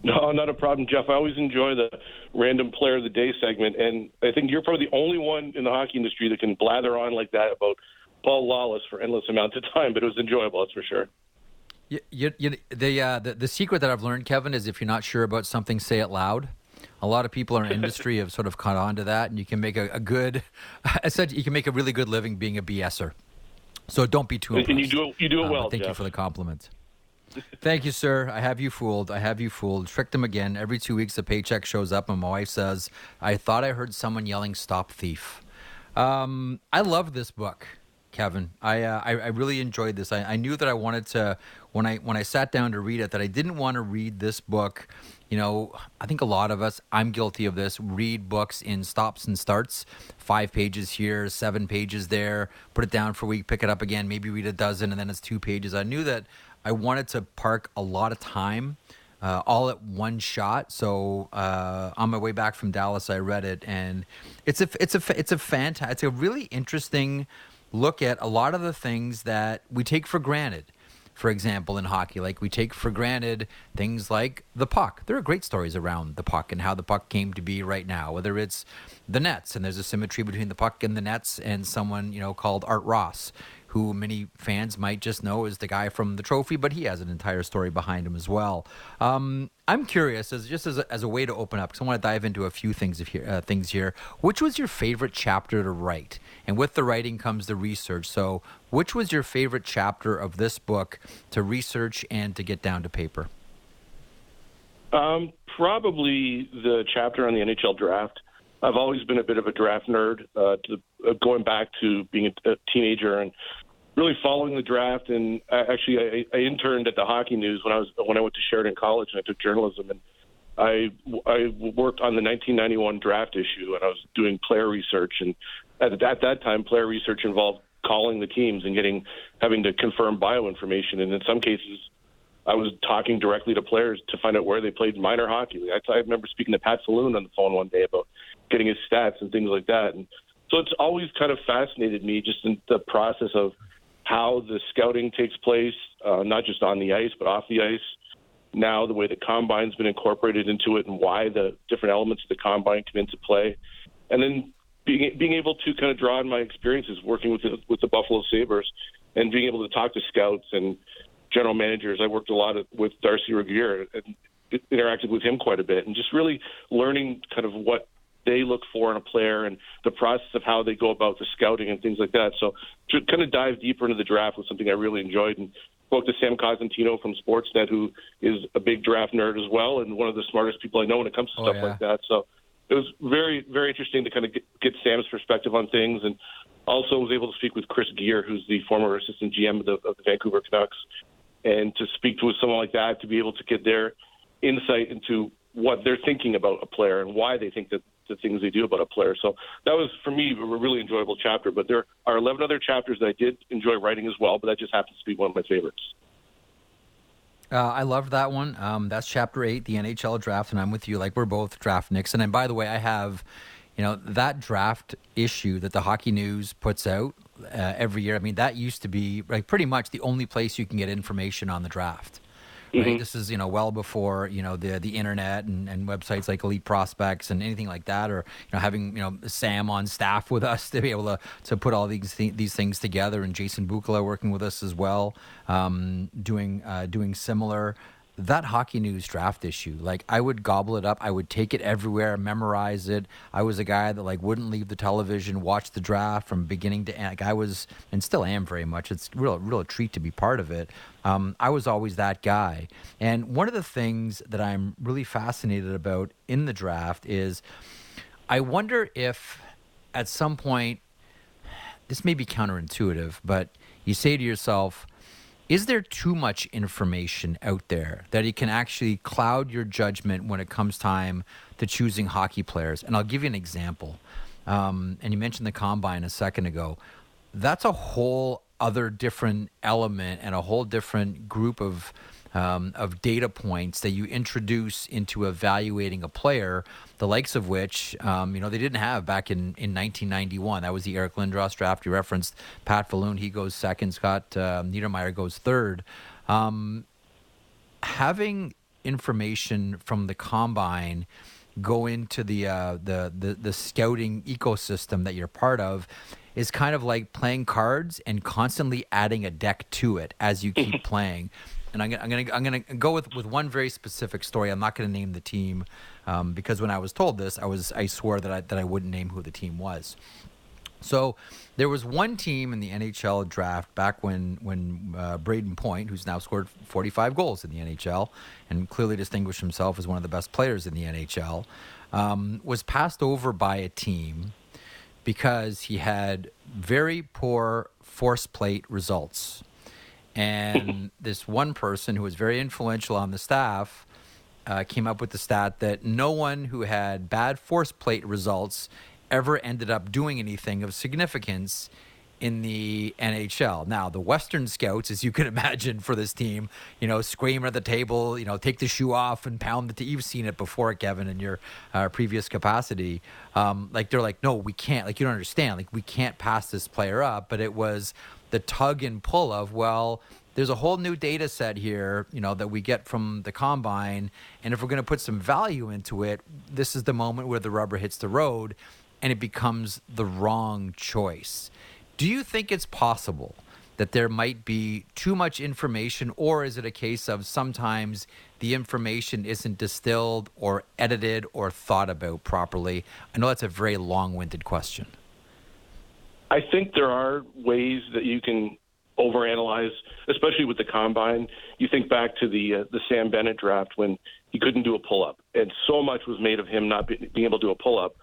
No, not a problem, Jeff. I always enjoy the random player of the day segment, and I think you're probably the only one in the hockey industry that can blather on like that about Paul Lawless for endless amounts of time. But it was enjoyable, that's for sure. You, you, you, the, uh, the the secret that I've learned, Kevin, is if you're not sure about something, say it loud. A lot of people in our industry have sort of caught on to that, and you can make a, a good, I said you can make a really good living being a BSer. So don't be too. And you do it, you do it Uh, well, thank you for the compliment. Thank you, sir. I have you fooled. I have you fooled. Tricked him again. Every two weeks, a paycheck shows up, and my wife says, "I thought I heard someone yelling, stop thief.'" Um, I love this book, Kevin. I, uh, I I really enjoyed this. I, I knew that I wanted to when I when I sat down to read it that I didn't want to read this book. You know, I think a lot of us, I'm guilty of this, read books in stops and starts, five pages here, seven pages there, put it down for a week, pick it up again, maybe read a dozen, and then it's two pages. I knew that I wanted to park a lot of time uh, all at one shot. So uh, on my way back from Dallas, I read it, and it's a it's a it's a fantastic, it's a really interesting look at a lot of the things that we take for granted. For example, in hockey, like we take for granted things like the puck. There are great stories around the puck and how the puck came to be right now. Whether it's the nets, and there's a symmetry between the puck and the nets, and someone you know called Art Ross, who many fans might just know as the guy from the trophy, but he has an entire story behind him as well. Um, I'm curious, as just as a, as a way to open up, because I want to dive into a few things here. Uh, things here. Which was your favorite chapter to write? And with the writing comes the research. So, which was your favorite chapter of this book to research and to get down to paper? Um, probably the chapter on the NHL draft. I've always been a bit of a draft nerd, uh, to, uh, going back to being a, a teenager and really following the draft. And I, actually, I, I interned at the Hockey News when I was when I went to Sheridan College and I took journalism. And I I worked on the 1991 draft issue, and I was doing player research. And at, at that time, player research involved calling the teams and getting having to confirm bio information, and in some cases. I was talking directly to players to find out where they played minor hockey. I, I remember speaking to Pat Falloon on the phone one day about getting his stats and things like that. And so it's always kind of fascinated me just in the process of how the scouting takes place, uh, not just on the ice, but off the ice. Now, the way the combine's been incorporated into it and why the different elements of the combine come into play. And then being, being able to kind of draw on my experiences working with the, with the Buffalo Sabres and being able to talk to scouts and general managers. I worked a lot with Darcy Regier and interacted with him quite a bit, and just really learning kind of what they look for in a player and the process of how they go about the scouting and things like that. So to kind of dive deeper into the draft was something I really enjoyed, and spoke to Sam Cosentino from Sportsnet, who is a big draft nerd as well, and one of the smartest people I know when it comes to Oh, stuff yeah. like that. So it was very, very interesting to kind of get, get Sam's perspective on things, and also was able to speak with Chris Gear, who's the former assistant GM of the, of the Vancouver Canucks, and to speak to someone like that to be able to get their insight into what they're thinking about a player and why they think that the things they do about a player. So that was for me a really enjoyable chapter. But there are 11 other chapters that I did enjoy writing as well, but that just happens to be one of my favorites. Uh, I loved that one. Um, that's chapter eight, the NHL draft, and I'm with you. Like we're both draft Nixon. And by the way, I have, you know, that draft issue that the Hockey News puts out uh, every year. I mean, that used to be like pretty much the only place you can get information on the draft. Right? This is you know well before you know the the internet and, and websites like Elite Prospects and anything like that, or you know having you know Sam on staff with us to be able to to put all these th- these things together, and Jason Bukala working with us as well, um, doing uh, doing similar. That hockey news draft issue, like I would gobble it up. I would take it everywhere, memorize it. I was a guy that like wouldn't leave the television, watch the draft from beginning to end. Like I was, and still am very much. It's real, real treat to be part of it. Um, I was always that guy. And one of the things that I'm really fascinated about in the draft is, I wonder if at some point this may be counterintuitive, but you say to yourself, is there too much information out there that it can actually cloud your judgment when it comes time to choosing hockey players? And I'll give you an example. Um, and you mentioned the combine a second ago. That's a whole other different element and a whole different group of um, of data points that you introduce into evaluating a player, the likes of which um, you know they didn't have back in, in 1991. That was the Eric Lindros draft. You referenced Pat Falloon; he goes second. Scott uh, Niedermayer goes third. Um, having information from the combine go into the, uh, the the the scouting ecosystem that you're part of is kind of like playing cards and constantly adding a deck to it as you keep playing. And I'm gonna, I'm gonna I'm gonna go with, with one very specific story. I'm not gonna name the team um, because when I was told this, I was I swore that I that I wouldn't name who the team was. So there was one team in the NHL draft back when when uh, Brayden Point, who's now scored 45 goals in the NHL and clearly distinguished himself as one of the best players in the NHL, um, was passed over by a team because he had very poor force plate results. And this one person who was very influential on the staff uh, came up with the stat that no one who had bad force plate results ever ended up doing anything of significance in the NHL. Now, the Western scouts, as you can imagine, for this team, you know, scream at the table, you know, take the shoe off and pound the. T- You've seen it before, Kevin, in your uh, previous capacity. Um, like they're like, no, we can't. Like you don't understand. Like we can't pass this player up. But it was the tug and pull of well. There's a whole new data set here, you know, that we get from the combine, and if we're going to put some value into it, this is the moment where the rubber hits the road, and it becomes the wrong choice. Do you think it's possible that there might be too much information, or is it a case of sometimes the information isn't distilled or edited or thought about properly? I know that's a very long winded question. I think there are ways that you can overanalyze, especially with the combine. You think back to the uh, the Sam Bennett draft when he couldn't do a pull up, and so much was made of him not be, being able to do a pull up.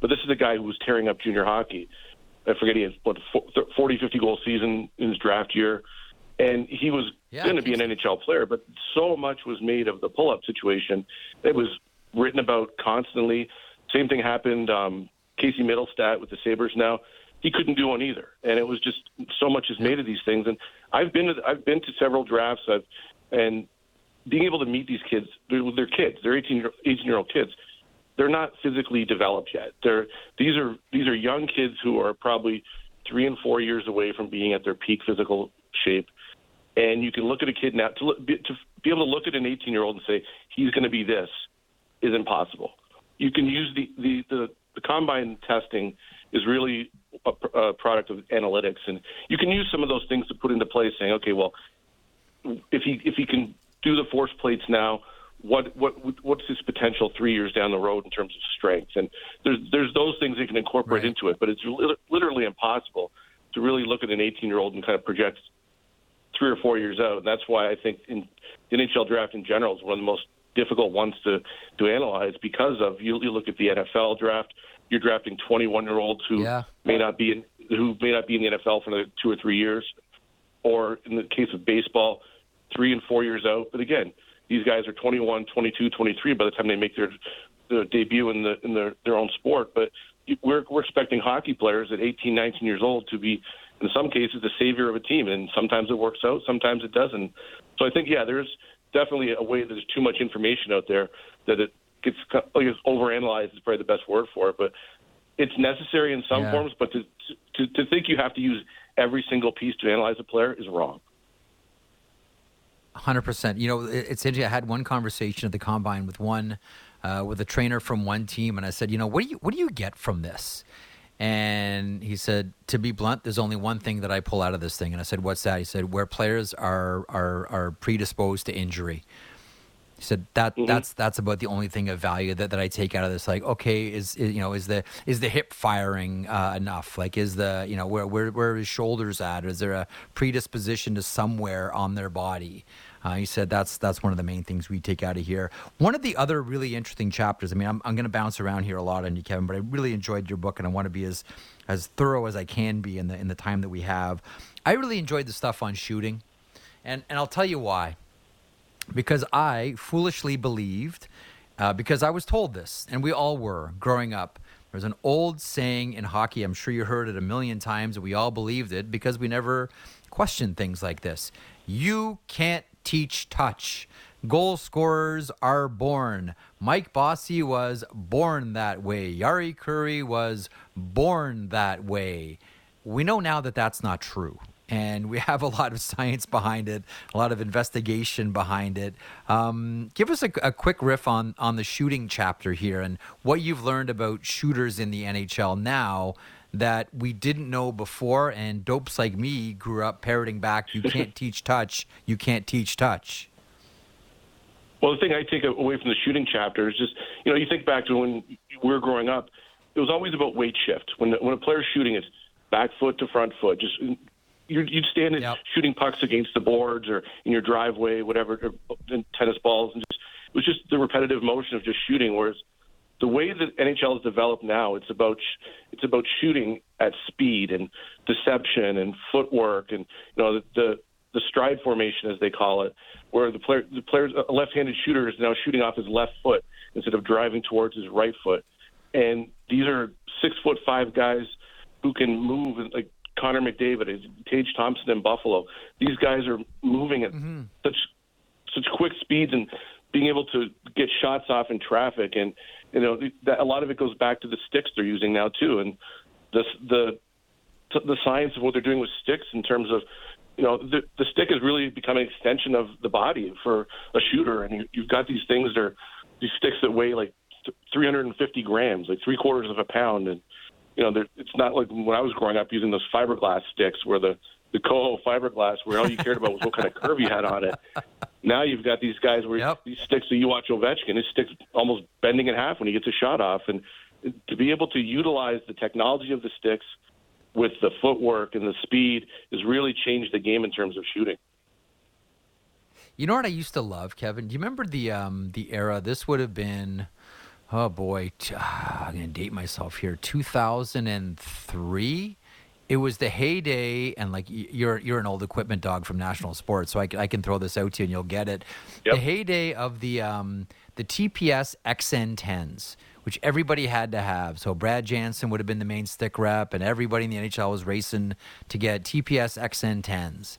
But this is a guy who was tearing up junior hockey. I forget he had what 40, 50 goal season in his draft year, and he was Yeah, going to be an NHL player. But so much was made of the pull up situation. It was written about constantly. Same thing happened. Um, Casey Mittelstadt with the Sabres now. He couldn't do one either, and it was just so much is made of these things. And I've been to I've been to several drafts. I've and being able to meet these kids, they're, they're kids. They're 18 year, 18 year old kids. They're not physically developed yet. They're these are these are young kids who are probably three and four years away from being at their peak physical shape. And you can look at a kid now to look, be, to be able to look at an 18 year old and say he's going to be this is impossible. You can use the the the, the combine testing is really a, a product of analytics, and you can use some of those things to put into place, saying, okay, well, if he if he can do the force plates now, what what what's his potential three years down the road in terms of strength? And there's there's those things you can incorporate Right. into it, but it's li- literally impossible to really look at an 18 year old and kind of project three or four years out. And that's why I think in the NHL draft in general is one of the most difficult ones to to analyze because of you, you look at the NFL draft, you're drafting 21 year olds who yeah. may not be in who may not be in the NFL for another two or three years, or in the case of baseball, three and four years out. But again, these guys are 21, 22, 23 by the time they make their, their debut in the in their their own sport. But we're we're expecting hockey players at 18, 19 years old to be in some cases the savior of a team, and sometimes it works out, sometimes it doesn't. So I think yeah, there's definitely a way that there's too much information out there that it gets it's overanalyzed is probably the best word for it, but it's necessary in some Yeah. forms. But to, to to think you have to use every single piece to analyze a player is wrong. Hundred percent. You know, it- it's interesting. I had one conversation at the combine with one, uh, with a trainer from one team, and I said, you know, what do you what do you get from this? And he said, to be blunt, there's only one thing that I pull out of this thing. And I said, what's that? He said, where players are are are predisposed to injury. He said that that's that's about the only thing of value that, that I take out of this. Like, okay, is, is you know is the is the hip firing uh, enough? Like, is the you know where where where are his shoulders at? Is there a predisposition to somewhere on their body? Uh, he said that's that's one of the main things we take out of here. One of the other really interesting chapters. I mean, I'm I'm going to bounce around here a lot on you, Kevin, but I really enjoyed your book, and I want to be as as thorough as I can be in the in the time that we have. I really enjoyed the stuff on shooting, and and I'll tell you why because I foolishly believed, uh, because I was told this, and we all were growing up. There's an old saying in hockey, I'm sure you heard it a million times, and we all believed it because we never questioned things like this. You can't teach touch. Goal scorers are born. Mike Bossy was born that way. Jari Kurri was born that way. We know now that that's not true and we have a lot of science behind it, a lot of investigation behind it. Um, give us a, a quick riff on on the shooting chapter here and what you've learned about shooters in the NHL now that we didn't know before. And dopes like me grew up parroting back, "You can't teach touch. You can't teach touch." Well, the thing I take away from the shooting chapter is just, you know, you think back to when we were growing up, it was always about weight shift. When when a player's shooting, it's back foot to front foot. Just you'd, you'd stand and Yep. shooting pucks against the boards or in your driveway, whatever, or tennis balls, and just it was just the repetitive motion of just shooting. Whereas the way that NHL is developed now, it's about sh- it's about shooting at speed and deception and footwork and you know the the, the stride formation as they call it, where the player the players a left-handed shooter is now shooting off his left foot instead of driving towards his right foot, and these are six foot five guys who can move and, like Connor McDavid, Tage Thompson in Buffalo. These guys are moving at mm-hmm. such such quick speeds and being able to get shots off in traffic. And you know that a lot of it goes back to the sticks they're using now too. And the the the science of what they're doing with sticks in terms of you know the the stick is really becoming an extension of the body for a shooter. And you, you've got these things that are these sticks that weigh like 350 grams like three quarters of a pound. And you know they're- it's not like when I was growing up using those fiberglass sticks where the the Koho fiberglass where all you cared about was what kind of curve you had on it. Now you've got these guys where Yep. these sticks that you watch Ovechkin, his sticks almost bending in half when he gets a shot off, and to be able to utilize the technology of the sticks with the footwork and the speed has really changed the game in terms of shooting. You know what I used to love, Kevin? Do you remember the um, the era? This would have been, oh boy, ah, I'm gonna date myself here. 2003. It was the heyday, and like you're you're an old equipment dog from National Sports, so I, can- I can throw this out to you and you'll get it. Yep. The heyday of the um, the TPS XN10s, which everybody had to have. So Brad Jansen would have been the main stick rep, and everybody in the NHL was racing to get TPS XN10s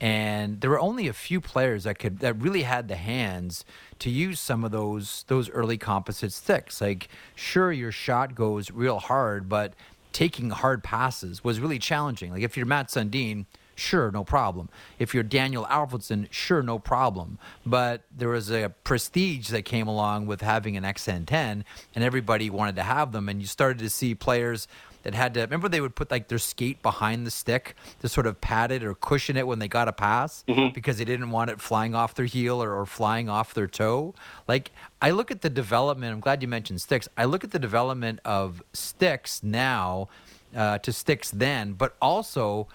and there were only a few players that could that really had the hands to use some of those those early composite sticks. Like, sure, your shot goes real hard, but taking hard passes was really challenging. Like, if you're Mats Sundin, sure, no problem. If you're Daniel Alfredsson, sure, no problem. But there was a prestige that came along with having an XN10, and everybody wanted to have them, and you started to see players that had to remember they would put like their skate behind the stick to sort of pad it or cushion it when they got a pass because they didn't want it flying off their heel or, or flying off their toe. Like I look at the development. I'm glad you mentioned sticks. I look at the development of sticks now uh, to sticks then, but also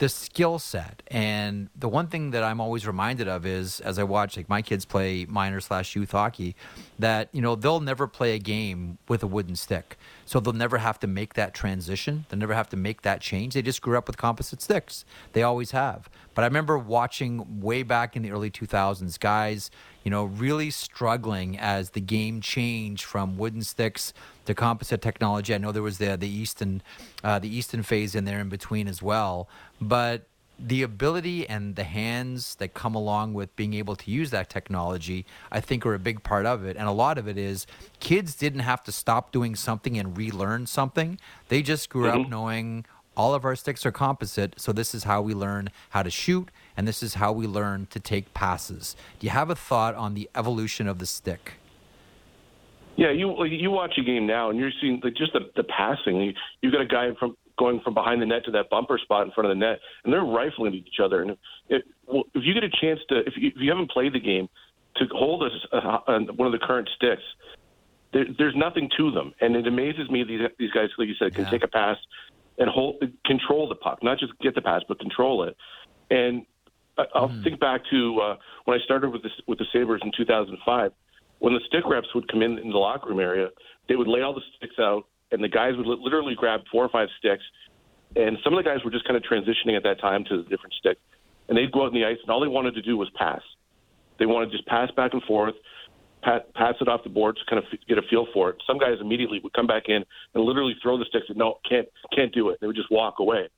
the skill set. And the one thing that I'm always reminded of is as I watch like my kids play minor slash youth hockey, that you know they'll never play a game with a wooden stick, so they'll never have to make that transition. They'll never have to make that change. They just grew up with composite sticks. They always have. But I remember watching way back in the early 2000s, guys, you know, really struggling as the game changed from wooden sticks to composite technology. I know there was the the Easton, uh, the Easton phase in there in between as well, but the ability and the hands that come along with being able to use that technology, I think, are a big part of it. And a lot of it is kids didn't have to stop doing something and relearn something. They just grew mm-hmm. up knowing all of our sticks are composite, so this is how we learn how to shoot, and this is how we learn to take passes. Do you have a thought on the evolution of the stick? Yeah, you you watch a game now, and you're seeing like, just the, the passing. You, you've got a guy from going from behind the net to that bumper spot in front of the net, and they're rifling each other. And if, well, if you get a chance to, if you, if you haven't played the game, to hold a, uh, one of the current sticks, there, there's nothing to them, and it amazes me these these guys, like you said, can yeah. take a pass and hold control the puck, not just get the pass, but control it. And I'll mm. think back to uh, when I started with the with the Sabres in 2005 when the stick reps would come in in the locker room area, they would lay all the sticks out, and the guys would literally grab four or five sticks. And some of the guys were just kind of transitioning at that time to the different stick, and they'd go out on the ice, and all they wanted to do was pass. They wanted to just pass back and forth, pass, pass it off the board to kind of get a feel for it. Some guys immediately would come back in and literally throw the sticks and no, can't can't do it. They would just walk away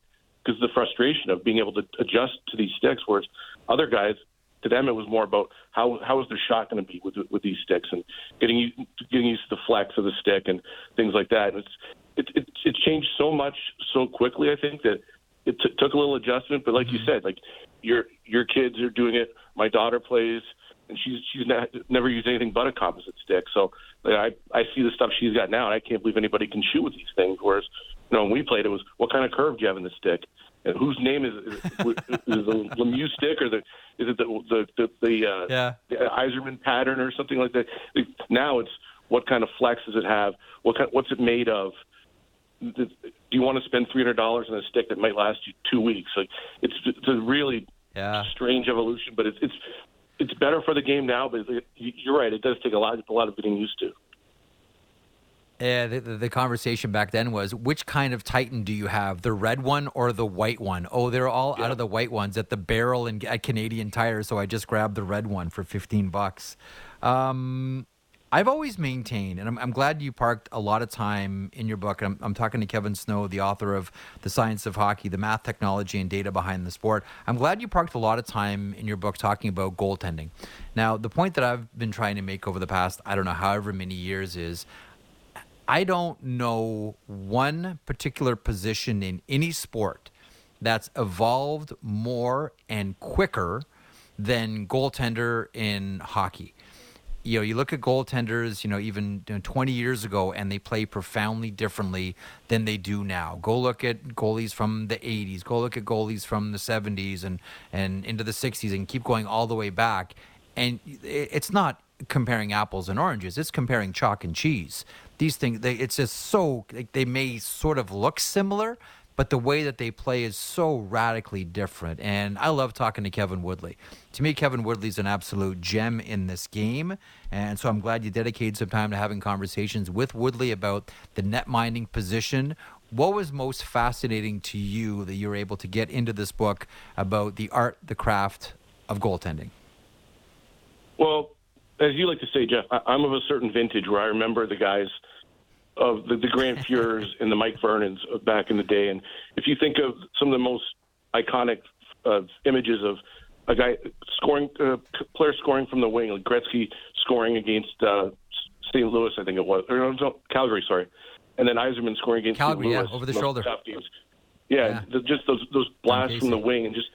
because the frustration of being able to adjust to these sticks. Whereas other guys to them it was more about how how is their shot going to be with with these sticks and getting getting used to the flex of the stick and things like that. And it's it, it it changed so much so quickly. I think that it t- took a little adjustment. But like you mm-hmm. said, like your your kids are doing it. My daughter plays. And she's she's not, never used anything but a composite stick, so like, I I see the stuff she's got now, and I can't believe anybody can shoot with these things. Whereas, you know, when we played, it was what kind of curve do you have in the stick? and whose name is is, is the Lemieux stick or the is it the the the, the, uh, yeah. the Yzerman pattern or something like that? Now it's what kind of flex does it have? What kind, what's it made of? Do you want to spend three hundred dollars on a stick that might last you two weeks? Like it's it's a really yeah. strange evolution, but it's it's it's better for the game now. But you're right; it does take a lot a lot of getting used to. Yeah, the, the, conversation back then was which kind of Titan do you have, the red one or the white one? Oh, they're all yeah. out of the white ones at the barrel and at Canadian Tire, so I just grabbed the red one for fifteen bucks. Um, I've always maintained, and I'm, I'm, glad you parked a lot of time in your book. I'm, I'm, talking to Kevin Snow, the author of The Science of Hockey, the math, technology, and data behind the sport. I'm glad you parked a lot of time in your book talking about goaltending. Now, the point that I've been trying to make over the past, I don't know, however many years is I don't know one particular position in any sport that's evolved more and quicker than goaltender in hockey. You know, you look at goaltenders, you know, even 20 years ago, and they play profoundly differently than they do now. Go look at goalies from the 80s. Go look at goalies from the 70s and, and into the 60s and keep going all the way back. And it's not comparing apples and oranges. It's comparing chalk and cheese. These things, they, it's just so they may sort of look similar, but the way that they play is so radically different. And I love talking to Kevin Woodley. To me, Kevin Woodley's an absolute gem in this game. And so I'm glad you dedicated some time to having conversations with Woodley about the net minding position. What was most fascinating to you that you were able to get into this book about the art, the craft of goaltending? Well, as you like to say, Jeff, I, am of a certain vintage where I remember the guys of the, the Grant Fuhrs and the Mike Vernons back in the day. And if you think of some of the most iconic uh, images of a guy scoring, uh, player scoring from the wing, like Gretzky scoring against uh, St. Louis, I think it was, or no, Calgary, sorry, and then Yzerman scoring against Calgary, St. Louis, yeah, over the shoulder. Yeah, yeah. The, just those those blasts from the wing and just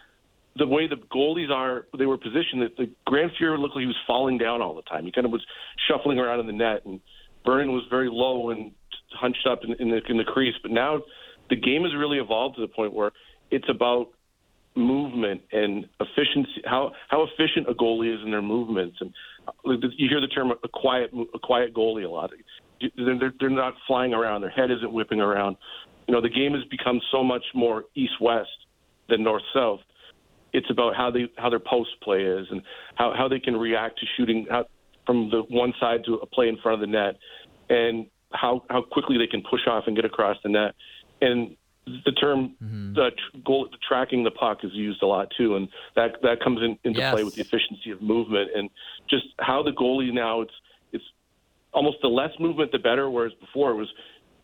the way the goalies are, they were positioned that the Grant Fuhr looked like he was falling down all the time. He kind of was shuffling around in the net, and Vernon was very low and hunched up in, in, the, in the crease. But now the game has really evolved to the point where it's about movement and efficiency. How how efficient a goalie is in their movements, and you hear the term a quiet a quiet goalie a lot. They're, they're not flying around. Their head isn't whipping around. You know, the game has become so much more east west than north south. It's about how they how their post play is and how how they can react to shooting how, from the one side to a play in front of the net, and how how quickly they can push off and get across the net. And the term mm-hmm. the goal tracking the puck is used a lot too, and that that comes in, into yes. play with the efficiency of movement and just how the goalie now it's it's almost the less movement the better. Whereas before it was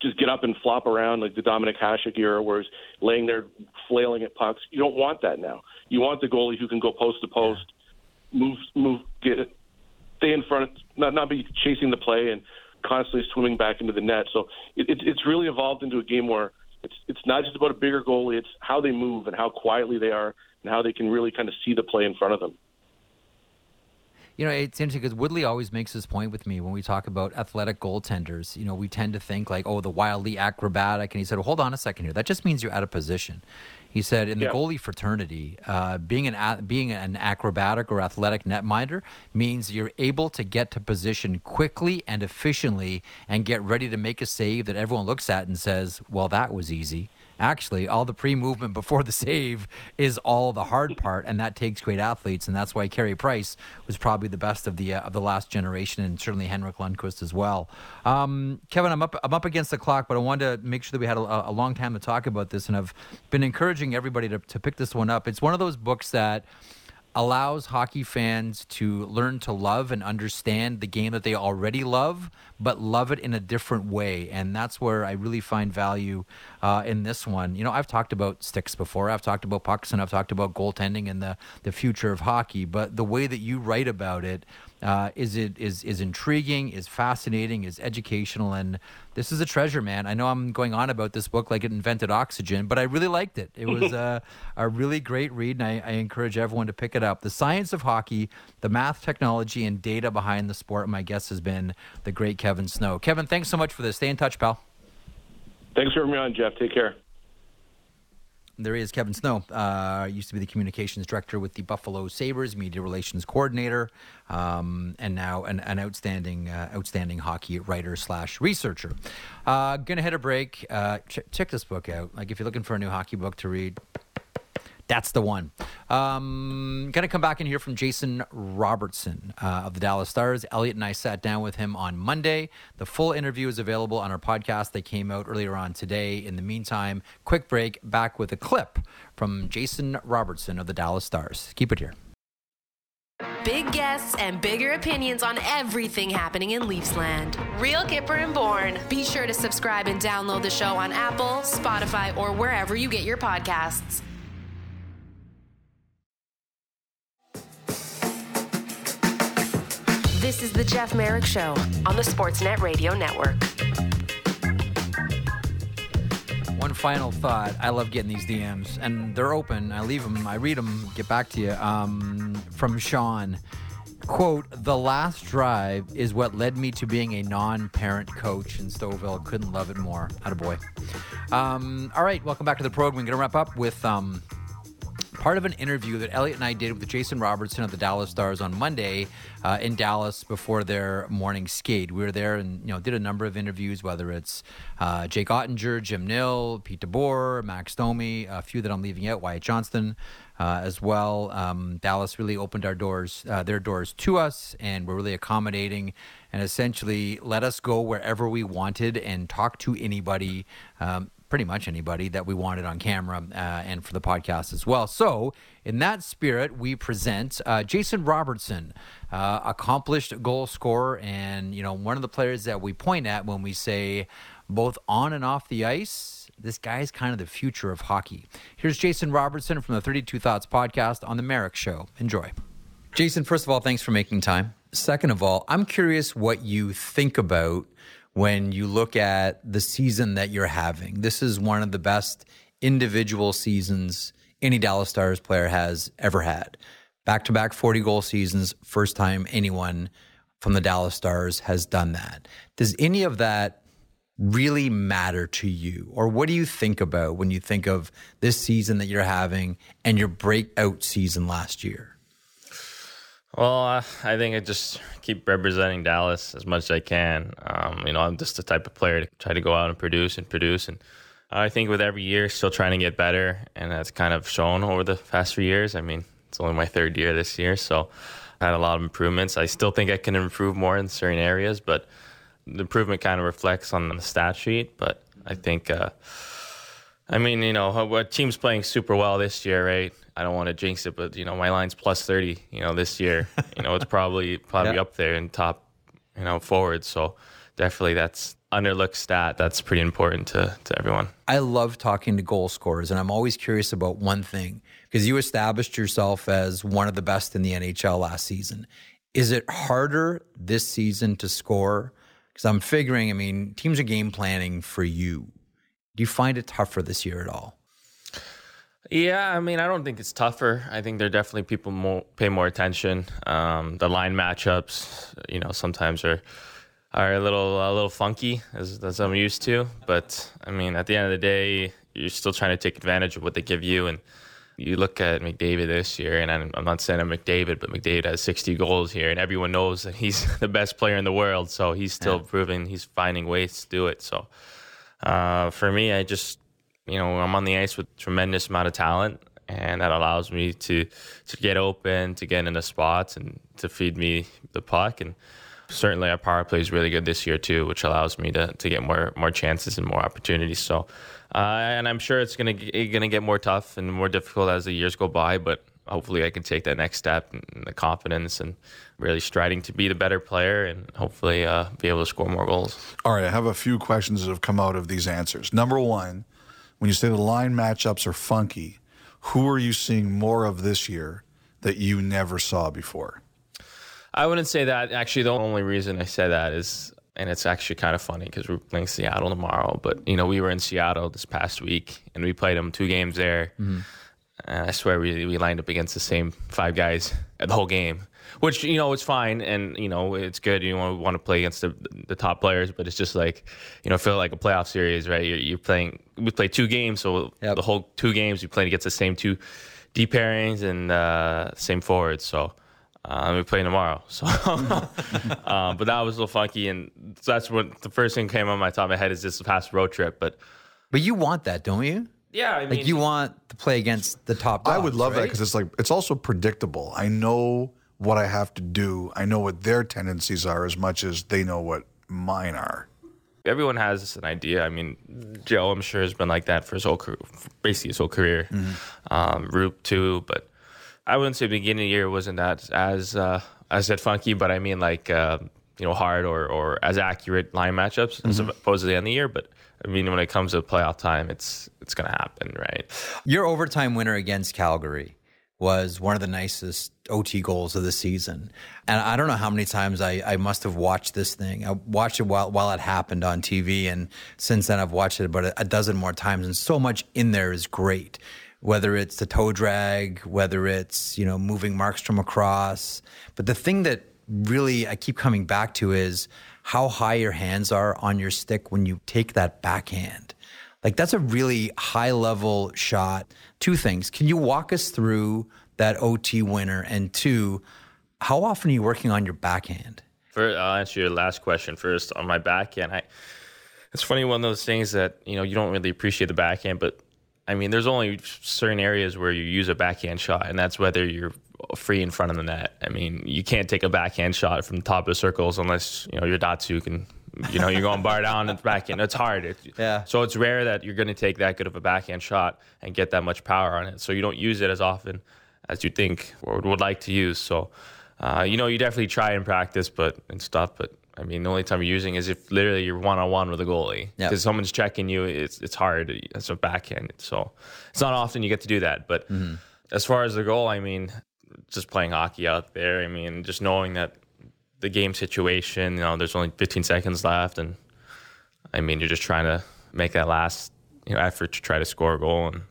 just get up and flop around like the Dominik Hasek era, where he's laying there flailing at pucks. You don't want that now. You want the goalie who can go post to post, move move get stay in front, not not be chasing the play and constantly swimming back into the net. So it, it, it's really evolved into a game where it's it's not just about a bigger goalie; it's how they move and how quietly they are, and how they can really kind of see the play in front of them. You know, it's interesting because Woodley always makes this point with me when we talk about athletic goaltenders. You know, we tend to think like, oh, the wildly acrobatic. And he said, well, hold on a second here. That just means you're out of position. He said, in the yeah. goalie fraternity, uh, being an being an acrobatic or athletic netminder means you're able to get to position quickly and efficiently and get ready to make a save that everyone looks at and says, "Well, that was easy." Actually all the pre-movement before the save is all the hard part and that takes great athletes and that's why Carey Price was probably the best of the uh, of the last generation and certainly Henrik Lundqvist as well. Um, Kevin I'm up I'm up against the clock but I wanted to make sure that we had a, a long time to talk about this and I've been encouraging everybody to, to pick this one up. It's one of those books that allows hockey fans to learn to love and understand the game that they already love, but love it in a different way. And that's where I really find value uh, in this one. You know, I've talked about sticks before, I've talked about pucks, and I've talked about goaltending and the, the future of hockey, but the way that you write about it, uh, is it is is intriguing, is fascinating, is educational, and this is a treasure, man. I know I'm going on about this book like it invented oxygen, but I really liked it. It was a, a really great read, and I, I, encourage everyone to pick it up. The science of hockey, the math, technology, and data behind the sport. My guest has been the great Kevin Snow. Kevin, thanks so much for this. Stay in touch, pal. Thanks for having me on, Jeff. Take care. There is Kevin Snow. Uh, used to be the communications director with the Buffalo Sabres, media relations coordinator, um, and now an, an outstanding, uh, outstanding hockey writer slash researcher. Uh, gonna hit a break. Uh, ch- check this book out. Like if you're looking for a new hockey book to read, that's the one. Um, going to come back and hear from Jason Robertson uh, of the Dallas Stars. Elliotte and I sat down with him on Monday. The full interview is available on our podcast. They came out earlier on today. In the meantime, quick break, back with a clip from Jason Robertson of the Dallas Stars. Keep it here. Big guests and bigger opinions on everything happening in Leafsland. Real Kyper and Bourne. Be sure to subscribe and download the show on Apple, Spotify, or wherever you get your podcasts. This is the Jeff Marek Show on the Sportsnet Radio Network. One final thought. I love getting these DMs, and they're open. I leave them, I read them, get back to you. Um, from Sean quote the last drive is what led me to being a non-parent coach in Stouffville couldn't love it more Out of boy. Um, all right welcome back to the program we're gonna wrap up with um, part of an interview that Elliotte and I did with Jason Robertson of the Dallas Stars on Monday uh, in Dallas before their morning skate. We were there and you know did a number of interviews, whether it's uh, Jake Oettinger, Jim Nill, Pete DeBoer, Max Domi, a few that I'm leaving out, Wyatt Johnston. Uh, as well. Um, Dallas really opened our doors, uh, their doors to us, and were really accommodating and essentially let us go wherever we wanted and talk to anybody. Um, pretty much anybody that we wanted on camera uh, and for the podcast as well. So, in that spirit, we present uh, Jason Robertson, uh, accomplished goal scorer, and you know one of the players that we point at when we say both on and off the ice. This guy is kind of the future of hockey. Here's Jason Robertson from the 32 Thoughts podcast on the Marek Show. Enjoy. Jason, first of all, thanks for making time. Second of all, I'm curious what you think about when you look at the season that you're having. This is one of the best individual seasons any Dallas Stars player has ever had. Back to back 40 goal seasons, first time anyone from the Dallas Stars has done that. Does any of that really matter to you? Or what do you think about when you think of this season that you're having and your breakout season last year? Well, uh, I think I just keep representing Dallas as much as I can. Um, you know, I'm just the type of player to try to go out and produce and produce. And I think with every year, still trying to get better, and that's kind of shown over the past few years. I mean, it's only my third year this year, so I had a lot of improvements. I still think I can improve more in certain areas, but the improvement kind of reflects on the stat sheet. But I think, uh, I mean, you know, what team's playing super well this year, right? I don't want to jinx it, but you know, my line's plus thirty. You know, this year, you know, it's probably probably Yeah. up there in top, you know, forward. So definitely that's underlooked stat. That's pretty important to to everyone. I love talking to goal scorers, and I'm always curious about one thing because you established yourself as one of the best in the NHL last season. Is it harder this season to score? Because I'm figuring, I mean, teams are game planning for you. Do you find it tougher this year at all? Yeah, I mean, I don't think it's tougher. I think there are definitely people more, pay more attention. Um, the line matchups, you know, sometimes are are a little a little funky as, as I'm used to. But I mean, at the end of the day, you're still trying to take advantage of what they give you. And you look at McDavid this year, and I'm, I'm not saying I'm McDavid, but McDavid has 60 goals here, and everyone knows that he's the best player in the world. So he's still proving he's finding ways to do it. So uh, for me, I just you know I'm on the ice with tremendous amount of talent, and that allows me to to get open, to get into spots, and to feed me the puck. And certainly our power play is really good this year too, which allows me to to get more more chances and more opportunities. So, uh, and I'm sure it's gonna gonna get more tough and more difficult as the years go by, but. Hopefully, I can take that next step and the confidence and really striding to be the better player and hopefully uh, be able to score more goals. All right, I have a few questions that have come out of these answers. Number one, when you say the line matchups are funky, who are you seeing more of this year that you never saw before? I wouldn't say that. Actually, the only reason I say that is, and it's actually kind of funny because we're playing Seattle tomorrow. But you know, we were in Seattle this past week, and we played them two games there. And I swear we we lined up against the same five guys at the whole game, which you know it's fine, and you know it's good. You want want to play against the the top players, but it's just like you know feel like a playoff series, right? You're, you're playing. We play two games, so Yep. the whole two games we played against the same two D pairings and uh, same forwards. So. Uh, we play tomorrow, so uh, but that was a little funky, and so that's what the first thing came on my top of my head is this past road trip. But But you want that, don't you? yeah, I mean, Like you want to play against the top. I would love that because it's like it's also predictable. I know what I have to do. I know what their tendencies are as much as they know what mine are. everyone has an idea. I mean, Joe, I'm sure has been like that for his whole career, basically his whole career. Um, Roope too, but I wouldn't say beginning of the year wasn't that as uh, as that funky, but I mean like uh, you know hard or or as accurate line matchups as opposed to the end of the year. But I mean, when it comes to playoff time, it's it's gonna happen, right? Your overtime winner against Calgary was one of the nicest OT goals of the season. And I don't know how many times I, I must have watched this thing. I watched it while, while it happened on TV. And since then, I've watched it about a, dozen more times. And so much in there is great. Whether it's the toe drag, whether it's, you know, moving Markstrom across. But the thing that really I keep coming back to is how high your hands are on your stick when you take that backhand. Like that's a really high level shot. Two things. Can you walk us through that OT winner? And two, how often are you working on your backhand? First, I'll answer your last question first on my backhand. I, it's funny one of those things that you know you don't really appreciate the backhand, but I mean, there's only certain areas where you use a backhand shot, and that's whether you're free in front of the net. I mean, you can't take a backhand shot from the top of the circles unless you know your Datsyuk and you know you're going bar down and backhand. It's hard. Yeah. So it's rare that you're going to take that good of a backhand shot and get that much power on it. So you don't use it as often as you think or would like to use. So, uh, you know, you definitely try and practice, but and stuff. But I mean, the only time you're using is if literally you're one on one with a goalie Yeah. because someone's checking you. It's it's hard as a backhand. So it's not often you get to do that. But as far as the goal, I mean, just playing hockey out there. I mean, just knowing that the game situation. You know, there's only 15 seconds left, and I mean, you're just trying to make that last you know effort to try to score a goal and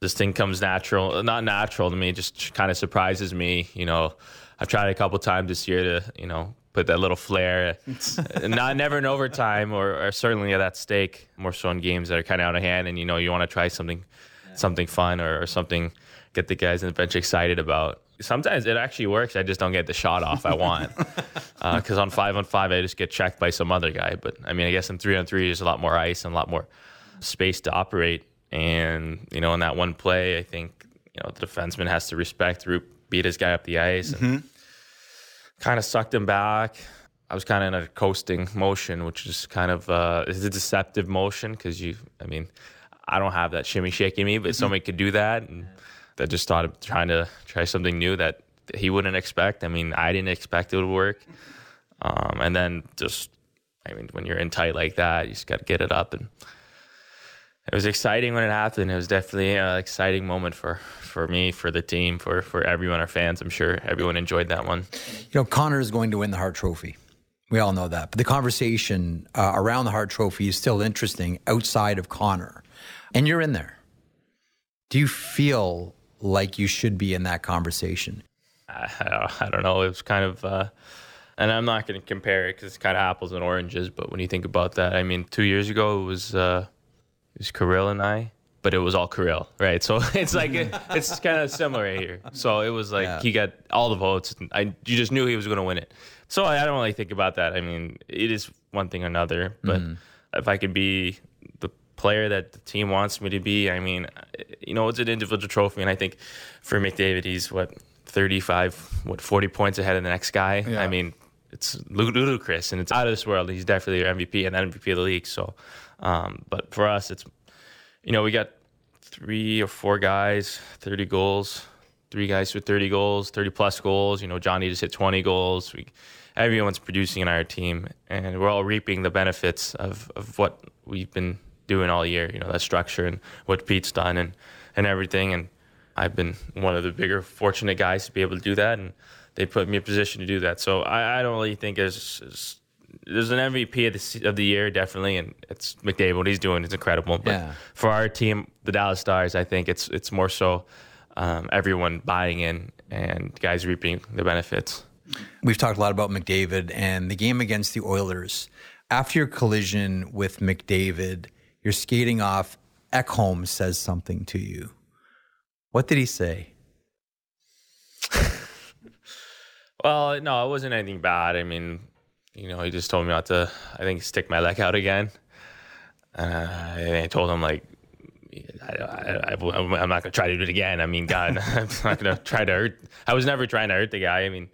this thing comes natural not natural to me it just kind of surprises me you know i've tried a couple times this year to you know put that little flair not never in overtime or, or certainly at that stake more so in games that are kind of out of hand and you know you want to try something something fun or, or something get the guys on the bench excited about sometimes it actually works. I just don't get the shot off i want. Uh, because on five on five i just get checked by some other guy. But i mean i guess in three on three there's a lot more ice and a lot more space to operate. And you know, in that one play, I think you know the defenseman has to respect Roope beat his guy up the ice and mm-hmm. kind of sucked him back. I was kind of in a coasting motion, which is kind of uh, is a deceptive motion because you, I mean, I don't have that shimmy shake in me, but mm-hmm. somebody could do that, and I just of trying to try something new that he wouldn't expect. I mean, I didn't expect it would work, um, and then just, I mean, when you're in tight like that, you just got to get it up, and it was exciting when it happened. It was definitely an exciting moment for for me, for the team, for for everyone, our fans. I'm sure everyone enjoyed that one. You know, Connor is going to win the Hart Trophy. We all know that. But the conversation uh, around the Hart Trophy is still interesting outside of Connor. And you're in there. Do you feel like you should be in that conversation? I, don't know. It was kind of, uh, and I'm not going to compare it because it's kind of apples and oranges. But when you think about that, I mean, two years ago it was uh, it was Kirill and I, but it was all Kirill, right? So it's like it's kind of similar here. So it was like Yeah. he got all the votes. And I you just knew he was going to win it. So I, I don't really think about that. I mean, it is one thing or another. But if I could be player that the team wants me to be, I mean, you know, it's an individual trophy, and I think for McDavid, he's what 35, what 40 points ahead of the next guy. Yeah. I mean, it's lu- ludicrous, and it's out of this world. He's definitely our MVP and MVP of the league. So, um, but for us, it's you know, we got three or four guys, 30 goals, three guys with 30 goals, 30 plus goals. You know, Johnny just hit 20 goals. We, everyone's producing in our team, and we're all reaping the benefits of, of what we've been doing all year. You know, that structure and what Pete's done and, and everything. And I've been one of the bigger, fortunate guys to be able to do that, and they put me in a position to do that. So I, I don't really think there's, there's there's an MVP of the, of the year, definitely, and it's McDavid. What he's doing is incredible. But Yeah. for our team, the Dallas Stars, I think it's it's more so um, everyone buying in and guys reaping the benefits. We've talked a lot about McDavid and the game against the Oilers. After your collision with McDavid, you're skating off. Ekholm says something to you. What did he say? Well, no, it wasn't anything bad. I mean, you know, he just told me not to. I think stick my leg out again. Uh, and I told him like, I, I'm not gonna try to do it again. I mean, God, I'm not gonna try to hurt. I was never trying to hurt the guy. I mean,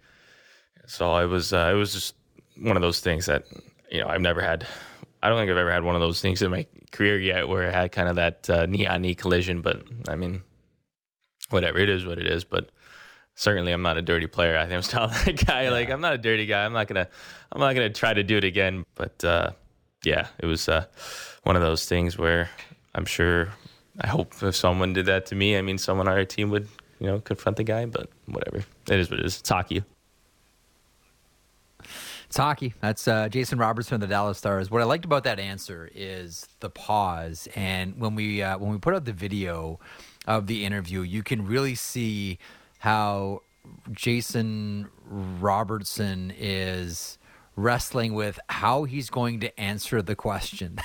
so it was. Uh, it was just one of those things that you know I've never had. I don't think I've ever had one of those things in my career yet where I had kind of that uh, knee on knee collision. But I mean, whatever it is, what it is. But certainly I'm not a dirty player. I think I'm still that guy. Like I'm not a dirty guy. I'm not gonna I'm not gonna try to do it again. But uh, yeah, it was uh, one of those things where I'm sure I hope if someone did that to me, I mean someone on our team would, you know, confront the guy, but whatever. It is what it is. It's hockey. It's hockey. That's uh, Jason Robertson of the Dallas Stars. What I liked about that answer is the pause, and when we uh, when we put out the video of the interview, you can really see how Jason Robertson is wrestling with how he's going to answer the question.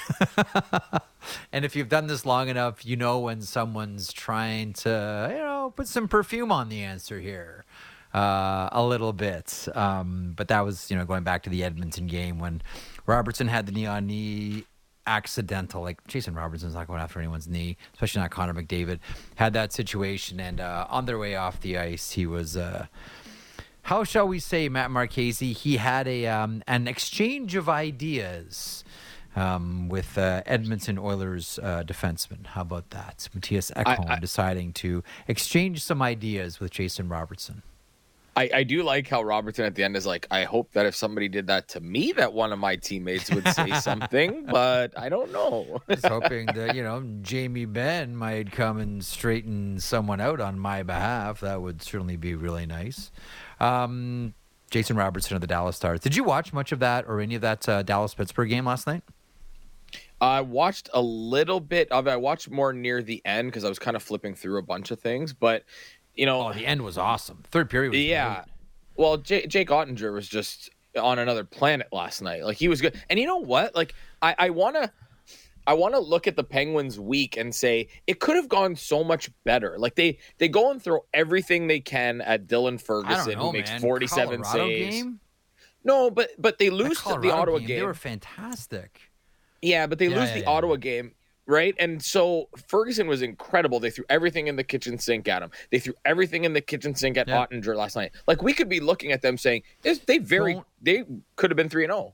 and if you've done this long enough, you know when someone's trying to, you know, put some perfume on the answer here uh, a little bit. Um, but that was, you know, going back to the Edmonton game when Robertson had the knee on knee accidental. Like Jason Robertson's not going after anyone's knee, especially not Connor McDavid. Had that situation, and uh, on their way off the ice, he was. Uh, how shall we say, Matt Marchese? He had a um, an exchange of ideas um, with uh, Edmonton Oilers uh, defenseman. How about that? Mattias Ekholm I- deciding to exchange some ideas with Jason Robertson. I, I do like how Robertson at the end is like, I hope that if somebody did that to me, that one of my teammates would say something, but I don't know. I was hoping that you know Jamie Benn might come and straighten someone out on my behalf. That would certainly be really nice. Um, Jason Robertson of the Dallas Stars. Did you watch much of that or any of that uh, Dallas Pittsburgh game last night? I watched a little bit of it. I watched more near the end because I was kind of flipping through a bunch of things, but you know, Oh, the end was awesome. Third period was yeah. great. Well, J- Jake Oettinger was just on another planet last night. Like he was good. And you know what? Like I, I wanna I wanna look at the Penguins week and say it could have gone so much better. Like they they go and throw everything they can at Dylan Ferguson, know, who makes forty seven saves. Game? No, but but they lose the Ottawa game, game. They were fantastic. Yeah, but they Yeah, lose yeah, the yeah, Ottawa game. Right? And so Ferguson was incredible. They threw everything in the kitchen sink at him. They threw everything in the kitchen sink at yeah. Oettinger last night. Like we could be looking at them saying, they very Don't... they could have been three and zero. Oh.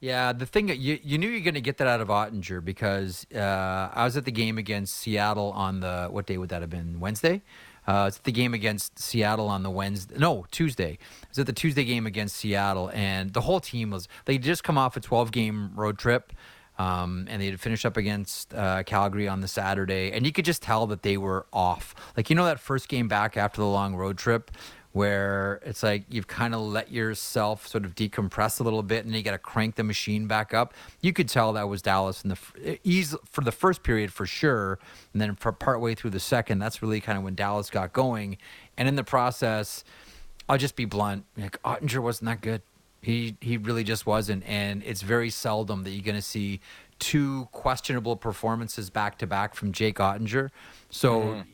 Yeah, the thing you you knew you're going to get that out of Oettinger because uh, I was at the game against Seattle on the what day would that have been Wednesday? Uh, it's the game against Seattle on the Wednesday. No, Tuesday. It was at the Tuesday game against Seattle, and the whole team was. They just come off a 12 game road trip, um, and they'd finish up against uh, Calgary on the Saturday, and you could just tell that they were off. Like you know that first game back after the long road trip, where it's like you've kind of let yourself sort of decompress a little bit and you got to crank the machine back up. You could tell that was Dallas in the ease for the first period for sure, and then for partway through the second, that's really kind of when Dallas got going. And in the process, I'll just be blunt, like Oettinger wasn't that good. He he really just wasn't, and it's very seldom that you're going to see two questionable performances back to back from Jake Oettinger. So. Mm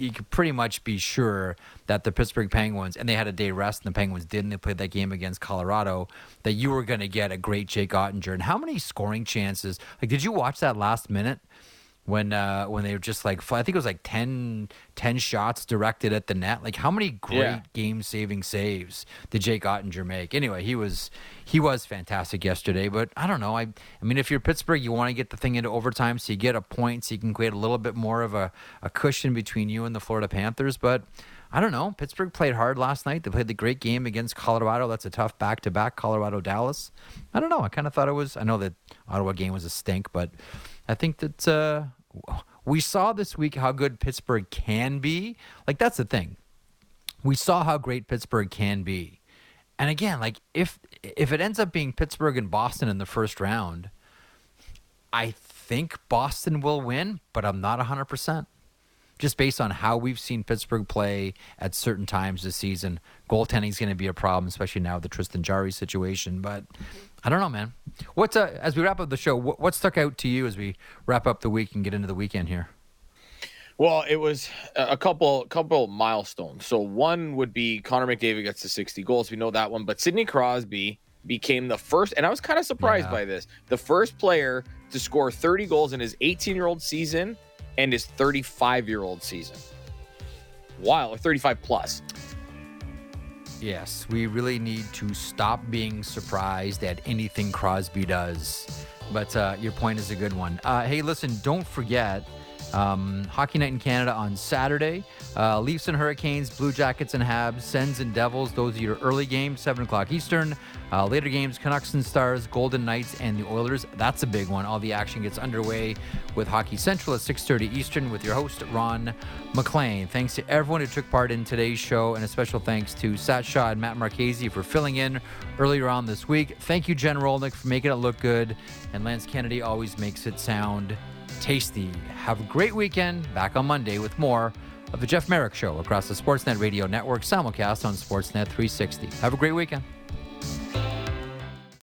you could pretty much be sure that the Pittsburgh Penguins, and they had a day rest, and the Penguins didn't. They played that game against Colorado. That you were going to get a great Jake Oettinger. And how many scoring chances? Like, did you watch that last minute? When uh, when they were just like I think it was like 10, 10 shots directed at the net. Like how many great yeah. game saving saves did Jake Oettinger make? Anyway, he was he was fantastic yesterday. But I don't know. I I mean, if you're Pittsburgh, you want to get the thing into overtime so you get a point, so you can create a little bit more of a, a cushion between you and the Florida Panthers. But I don't know. Pittsburgh played hard last night. They played the great game against Colorado. That's a tough back to back Colorado Dallas. I don't know. I kind of thought it was. I know that Ottawa game was a stink, but I think that uh, we saw this week how good Pittsburgh can be. Like that's the thing. We saw how great Pittsburgh can be. And again, like if if it ends up being Pittsburgh and Boston in the first round, I think Boston will win, but I'm not 100% just based on how we've seen Pittsburgh play at certain times this season, goaltending is going to be a problem, especially now with the Tristan Jarry situation. But I don't know, man. What's uh, as we wrap up the show? What, what stuck out to you as we wrap up the week and get into the weekend here? Well, it was a couple couple milestones. So one would be Connor McDavid gets to 60 goals. We know that one, but Sidney Crosby became the first, and I was kind of surprised yeah. by this, the first player to score 30 goals in his 18 year old season and his 35 year old season. Wow, 35 plus. Yes, we really need to stop being surprised at anything Crosby does. But uh, your point is a good one. Uh, hey, listen, don't forget um, Hockey Night in Canada on Saturday. Uh, Leafs and Hurricanes, Blue Jackets and Habs, Sens and Devils. Those are your early games, 7 o'clock Eastern. Uh, later games, Canucks and Stars, Golden Knights, and the Oilers. That's a big one. All the action gets underway with Hockey Central at 6.30 Eastern with your host, Ron MacLean. Thanks to everyone who took part in today's show, and a special thanks to Sat and Matt Marchese for filling in earlier on this week. Thank you, Jen Rolnick, for making it look good, and Lance Kennedy always makes it sound tasty. Have a great weekend. Back on Monday with more of the Jeff Marek Show across the Sportsnet Radio Network, simulcast on Sportsnet 360. Have a great weekend.